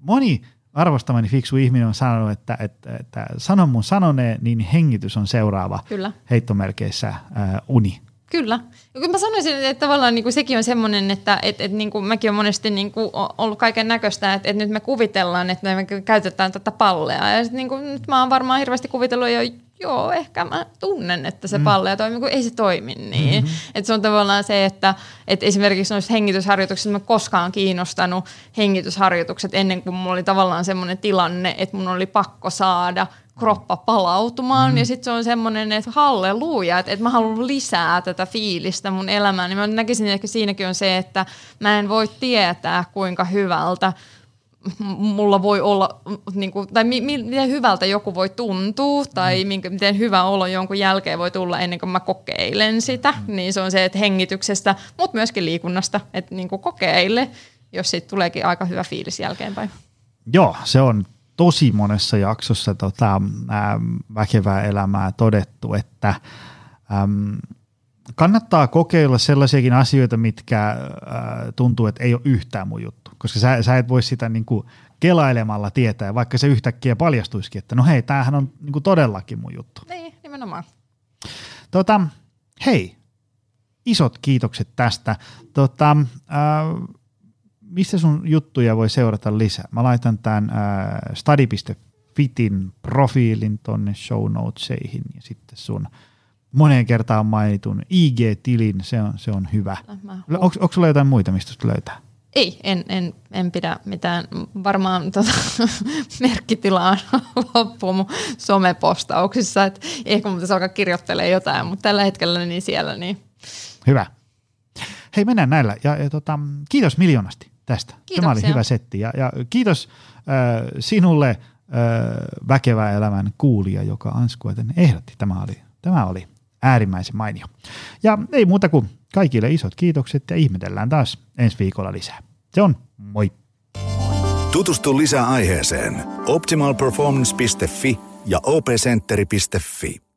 moni arvostamani fiksu ihminen on sanonut, että, että, että sanon mun sanoneen, niin hengitys on seuraava Kyllä. heittomerkeissä ää, uni. Kyllä. Ja kun mä sanoisin, että tavallaan niin kuin sekin on semmoinen, että et, et, niin kuin mäkin olen monesti niin kuin ollut kaiken näköistä, että, että nyt me kuvitellaan, että me käytetään tätä pallea. Ja sit, niin kuin, nyt mä oon varmaan hirveästi kuvitellut jo, joo, ehkä mä tunnen, että se mm. pallea toimii, kun ei se toimi niin. Mm-hmm. Että se on tavallaan se, että, että esimerkiksi noissa hengitysharjoituksissa mä koskaan kiinnostanut hengitysharjoitukset ennen kuin mulla oli tavallaan semmoinen tilanne, että mun oli pakko saada – kroppa palautumaan mm. ja sitten se on semmoinen, että halleluja, että, että mä haluan lisää tätä fiilistä mun elämään. Niin mä näkisin, että siinäkin on se, että mä en voi tietää kuinka hyvältä mulla voi olla, niin kuin, tai mi, miten hyvältä joku voi tuntua, tai mm. minkä, miten hyvä olo jonkun jälkeen voi tulla ennen kuin mä kokeilen sitä. Mm. Niin se on se, että hengityksestä, mutta myöskin liikunnasta, että niin kuin kokeile, jos siitä tuleekin aika hyvä fiilis jälkeenpäin. Joo, se on tosi monessa jaksossa tota, ää, väkevää elämää todettu, että äm, kannattaa kokeilla sellaisiakin asioita, mitkä ää, tuntuu, että ei ole yhtään mun juttu, koska sä, sä et voi sitä niin kuin kelailemalla tietää, vaikka se yhtäkkiä paljastuisikin, että no hei, tämähän on niin kuin todellakin mun juttu. Niin, nimenomaan. Tota, hei, isot kiitokset tästä. Tota, ää, missä sun juttuja voi seurata lisää? Mä laitan tämän äh, study.fitin profiilin tonne show notesihin ja sitten sun moneen kertaan mainitun IG-tilin, se on, se on hyvä. Onko sulla jotain muita, mistä löytää? Ei, en, en, en pidä mitään. Varmaan tota, merkkitilaa loppuu mun somepostauksissa. Et ehkä mun alkaa kirjoittelemaan jotain, mutta tällä hetkellä niin siellä. Niin. Hyvä. Hei, mennään näillä. Ja, ja tota, kiitos miljoonasti tästä. Kiitoksia. Tämä oli hyvä setti ja, ja kiitos äh, sinulle äh, väkevää elämän kuulija, joka Anskueten ehdotti. Tämä oli, tämä oli äärimmäisen mainio. Ja ei muuta kuin kaikille isot kiitokset ja ihmetellään taas ensi viikolla lisää. Se on moi! Tutustu lisää aiheeseen optimalperformance.fi ja opcenteri.fi.